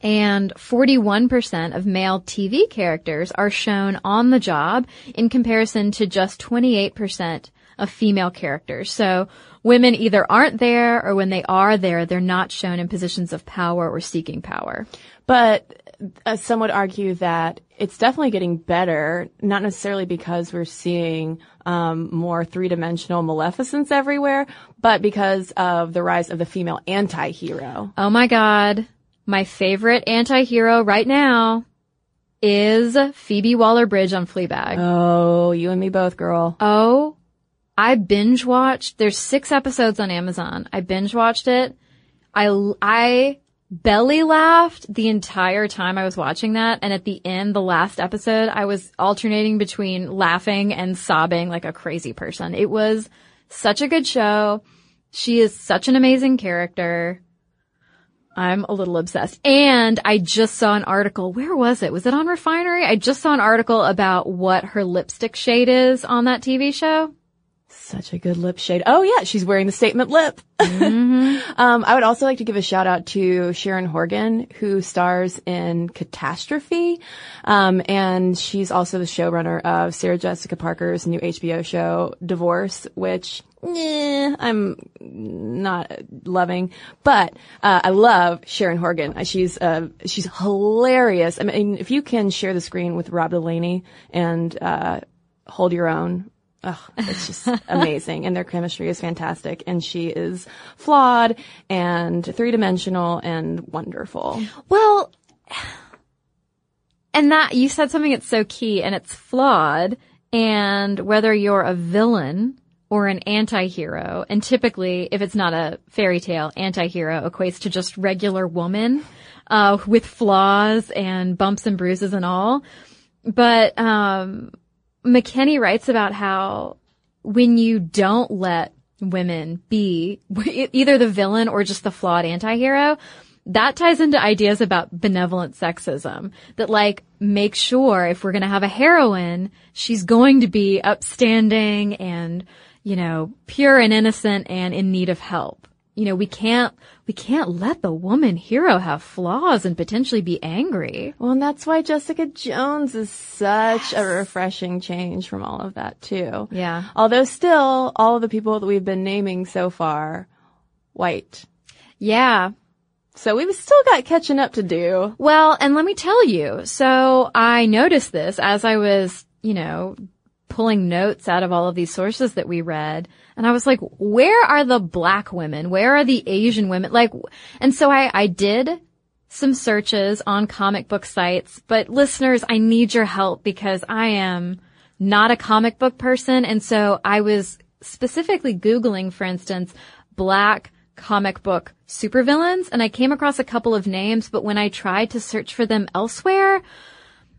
And 41% of male TV characters are shown on the job in comparison to just 28% of female characters. So women either aren't there or when they are there, they're not shown in positions of power or seeking power. But uh, some would argue that it's definitely getting better, not necessarily because we're seeing um, more three-dimensional maleficence everywhere, but because of the rise of the female anti-hero. Oh my god. My favorite anti-hero right now is Phoebe Waller-Bridge on Fleabag. Oh, you and me both, girl. Oh, I binge watched. There's six episodes on Amazon. I binge watched it. I, I belly laughed the entire time I was watching that. And at the end, the last episode, I was alternating between laughing and sobbing like a crazy person. It was such a good show. She is such an amazing character. I'm a little obsessed. And I just saw an article. Where was it? Was it on Refinery? I just saw an article about what her lipstick shade is on that TV show. Such a good lip shade. Oh yeah, she's wearing the statement lip. Mm-hmm. um, I would also like to give a shout out to Sharon Horgan, who stars in Catastrophe, um, and she's also the showrunner of Sarah Jessica Parker's new HBO show Divorce, which eh, I'm not loving, but uh, I love Sharon Horgan. Uh, she's uh, she's hilarious. I mean, if you can share the screen with Rob Delaney and uh, hold your own Oh, it's just amazing. And their chemistry is fantastic. And she is flawed and three dimensional and wonderful. Well, and that, you said something that's so key and it's flawed. And whether you're a villain or an anti-hero, and typically, if it's not a fairy tale, anti-hero equates to just regular woman, uh, with flaws and bumps and bruises and all. But, um, McKinney writes about how when you don't let women be either the villain or just the flawed anti-hero, that ties into ideas about benevolent sexism. That like, make sure if we're gonna have a heroine, she's going to be upstanding and, you know, pure and innocent and in need of help you know, we can't, we can't let the woman hero have flaws and potentially be angry. Well, and that's why Jessica Jones is such yes. a refreshing change from all of that too. Yeah. Although still, all of the people that we've been naming so far, white. Yeah. So we've still got catching up to do. Well, and let me tell you, so I noticed this as I was, you know, pulling notes out of all of these sources that we read. And I was like, where are the black women? Where are the Asian women? Like, and so I, I did some searches on comic book sites, but listeners, I need your help because I am not a comic book person. And so I was specifically Googling, for instance, black comic book supervillains and I came across a couple of names, but when I tried to search for them elsewhere,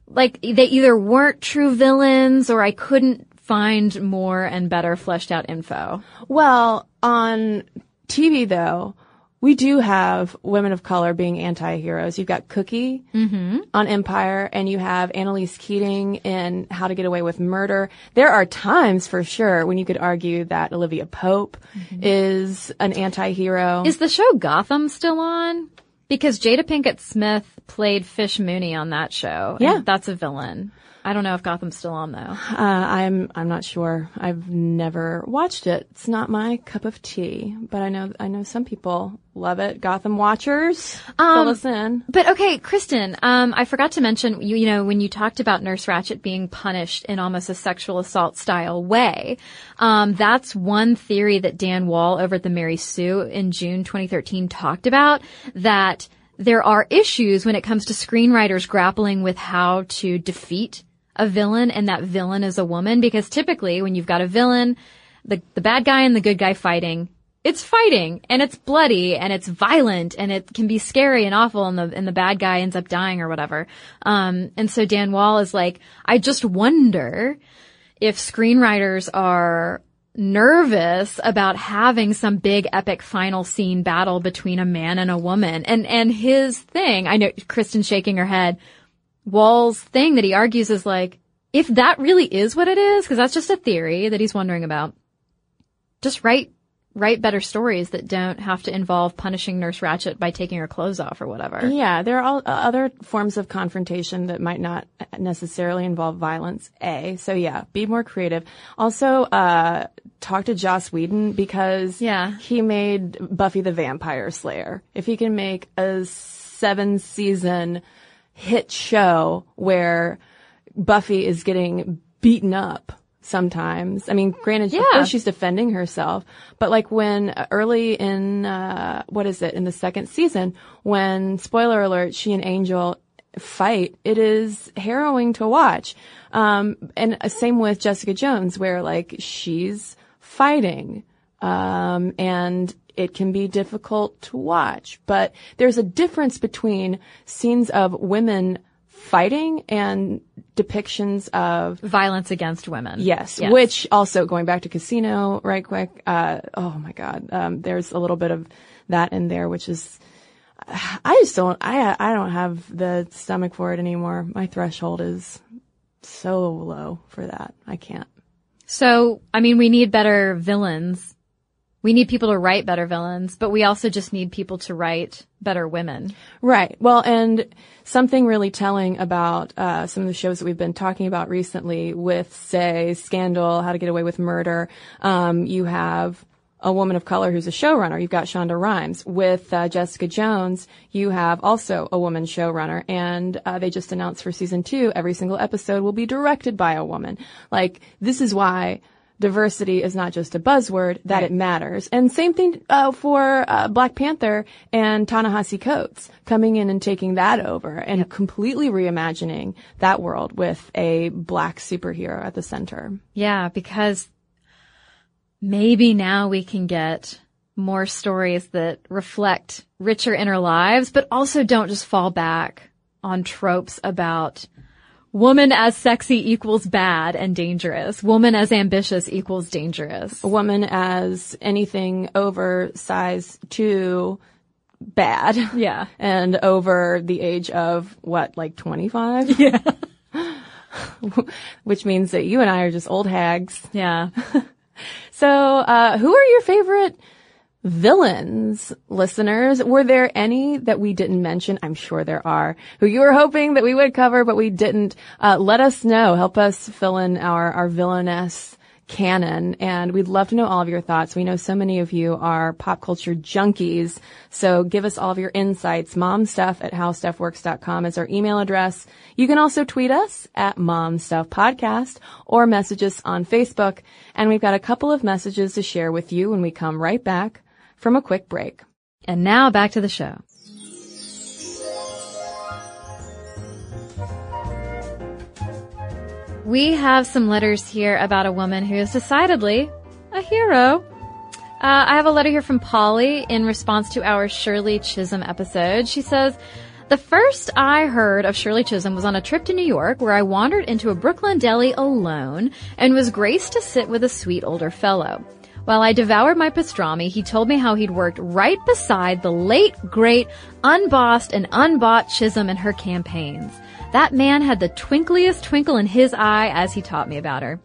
like they either weren't true villains or I couldn't find more and better fleshed out info. Well, on TV though, we do have women of color being anti-heroes. You've got Cookie mm-hmm. on Empire and you have Annalise Keating in How to Get Away with Murder. There are times for sure when you could argue that Olivia Pope mm-hmm. is an anti-hero. Is the show Gotham still on? Because Jada Pinkett Smith played Fish Mooney on that show. Yeah. That's a villain. I don't know if Gotham's still on though. Uh, I'm I'm not sure. I've never watched it. It's not my cup of tea, but I know I know some people love it. Gotham watchers, um, fill us in. But okay, Cristen, um, I forgot to mention you. You know when you talked about Nurse Ratched being punished in almost a sexual assault style way, um, that's one theory that Dan Wall over at the Mary Sue in June 2013 talked about that there are issues when it comes to screenwriters grappling with how to defeat a villain and that villain is a woman because typically when you've got a villain, the, the bad guy and the good guy fighting, it's fighting and it's bloody and it's violent and it can be scary and awful and the, and the bad guy ends up dying or whatever. Um, and so Dan Wall is like, I just wonder if screenwriters are nervous about having some big epic final scene battle between a man and a woman. And, and his thing, I know Cristen shaking her head, Wall's thing that he argues is like, if that really is what it is, because that's just a theory that he's wondering about, just write write better stories that don't have to involve punishing Nurse Ratched by taking her clothes off or whatever. Yeah, there are all, uh, other forms of confrontation that might not necessarily involve violence. A, so yeah, be more creative. Also, uh, talk to Joss Whedon because Yeah. he made Buffy the Vampire Slayer. If he can make a seven season hit show where Buffy is getting beaten up sometimes. I mean, granted, of Yeah. course she's defending herself, but like when early in, uh, what is it, in the second season, when, spoiler alert, she and Angel fight, it is harrowing to watch. Um, and uh, same with Jessica Jones, where like she's fighting, um, and it can be difficult to watch. But there's a difference between scenes of women fighting and depictions of Violence against women. Yes, which also going back to Casino right quick. Uh, oh my God, um, there's a little bit of that in there, which is I just don't I I don't have the stomach for it anymore. My threshold is so low for that. I can't. So, I mean, we need better villains. We need people to write better villains, but we also just need people to write better women. Right. Well, and something really telling about uh, some of the shows that we've been talking about recently, with say Scandal, How to Get Away with Murder. Um, you have a woman of color who's a showrunner. You've got Shonda Rhimes. With uh, Jessica Jones, you have also a woman showrunner, and uh, they just announced for season two, every single episode will be directed by a woman. Like this is why diversity is not just a buzzword, that it matters. And same thing uh, for uh, Black Panther and Ta-Nehisi Coates coming in and taking that over and completely reimagining that world with a black superhero at the center. Yeah, because maybe now we can get more stories that reflect richer inner lives, but also don't just fall back on tropes about woman as sexy equals bad and dangerous. Woman as ambitious equals dangerous. A woman as anything over size two bad. Yeah. And over the age of what, like 25? Yeah. Which means that you and I are just old hags. Yeah. So, uh, who are your favorite villains, listeners? Were there any that we didn't mention? I'm sure there are who you were hoping that we would cover, but we didn't. Uh, let us know. Help us fill in our, our villainess canon and we'd love to know all of your thoughts. We know so many of you are pop culture junkies. So give us all of your insights. Momstuff at howstuffworks.com is our email address. You can also tweet us at momstuffpodcast or message us on Facebook. And we've got a couple of messages to share with you when we come right back from a quick break. And now back to the show. We have some letters here about a woman who is decidedly a hero. Uh, I have a letter here from Polly in response to our Shirley Chisholm episode. She says, the first I heard of Shirley Chisholm was on a trip to New York where I wandered into a Brooklyn deli alone and was graced to sit with a sweet older fellow. While I devoured my pastrami, he told me how he'd worked right beside the late, great, unbossed and unbought Chisholm in her campaigns. That man had the twinkliest twinkle in his eye as he taught me about her.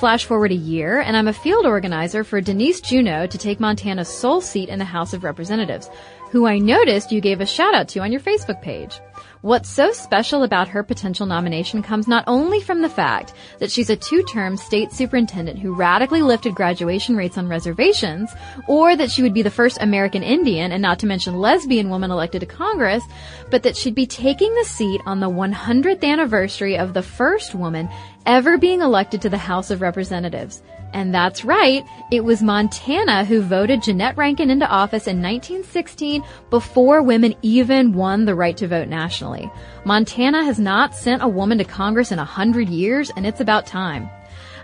Flash forward a year, and I'm a field organizer for Denise Juneau to take Montana's sole seat in the House of Representatives, who I noticed you gave a shout out to on your Facebook page. What's so special about her potential nomination comes not only from the fact that she's a two-term state superintendent who radically lifted graduation rates on reservations, or that she would be the first American Indian and not to mention lesbian woman elected to Congress, but that she'd be taking the seat on the 100th anniversary of the first woman ever being elected to the House of Representatives. And that's right, it was Montana who voted Jeannette Rankin into office in 1916 before women even won the right to vote nationally. Montana has not sent a woman to Congress in a hundred years, and it's about time.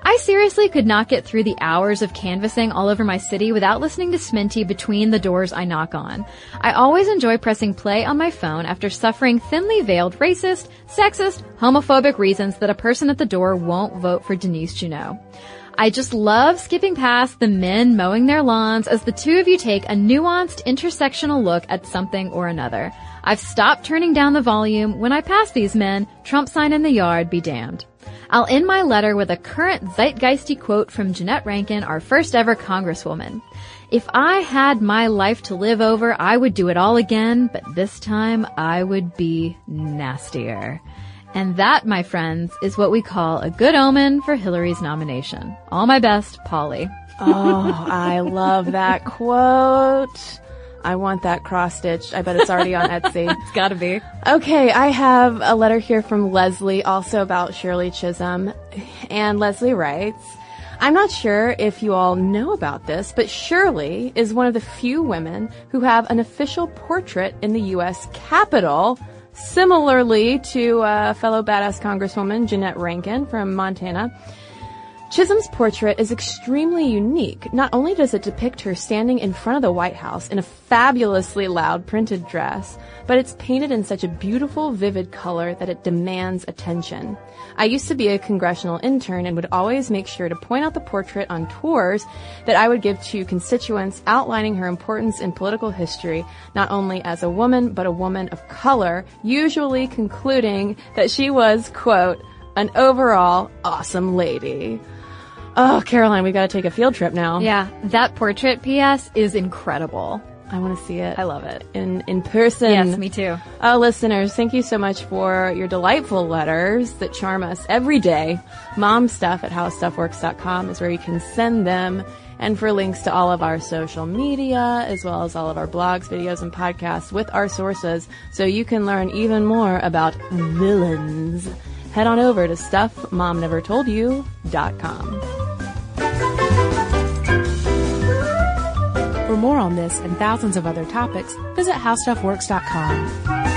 I seriously could not get through the hours of canvassing all over my city without listening to Sminty between the doors I knock on. I always enjoy pressing play on my phone after suffering thinly veiled racist, sexist, homophobic reasons that a person at the door won't vote for Denise Juneau. I just love skipping past the men mowing their lawns as the two of you take a nuanced intersectional look at something or another. I've stopped turning down the volume when I pass these men, Trump sign in the yard, be damned. I'll end my letter with a current zeitgeisty quote from Jeannette Rankin, our first ever congresswoman. If I had my life to live over, I would do it all again, but this time I would be nastier. And that, my friends, is what we call a good omen for Hillary's nomination. All my best, Polly. oh, I love that quote. I want that cross stitched. I bet it's already on Etsy. it's gotta be. Okay, I have a letter here from Leslie, also about Shirley Chisholm. And Leslie writes, I'm not sure if you all know about this, but Shirley is one of the few women who have an official portrait in the U.S. Capitol, similarly to uh, fellow badass Congresswoman Jeannette Rankin from Montana. Chisholm's portrait is extremely unique. Not only does it depict her standing in front of the White House in a fabulously loud printed dress, but it's painted in such a beautiful, vivid color that it demands attention. I used to be a congressional intern and would always make sure to point out the portrait on tours that I would give to constituents outlining her importance in political history, not only as a woman, but a woman of color, usually concluding that she was, quote, an overall awesome lady. Oh, Caroline, we've got to take a field trip now. Yeah, that portrait, P.S., is incredible. I want to see it. I love it. In, in person. Yes, me too. Oh, listeners, thank you so much for your delightful letters that charm us every day. Momstuff at howstuffworks.com is where you can send them. And for links to all of our social media, as well as all of our blogs, videos, and podcasts with our sources, so you can learn even more about villains, head on over to stuffmomnevertoldyou.com. For more on this and thousands of other topics, visit howstuffworks.com.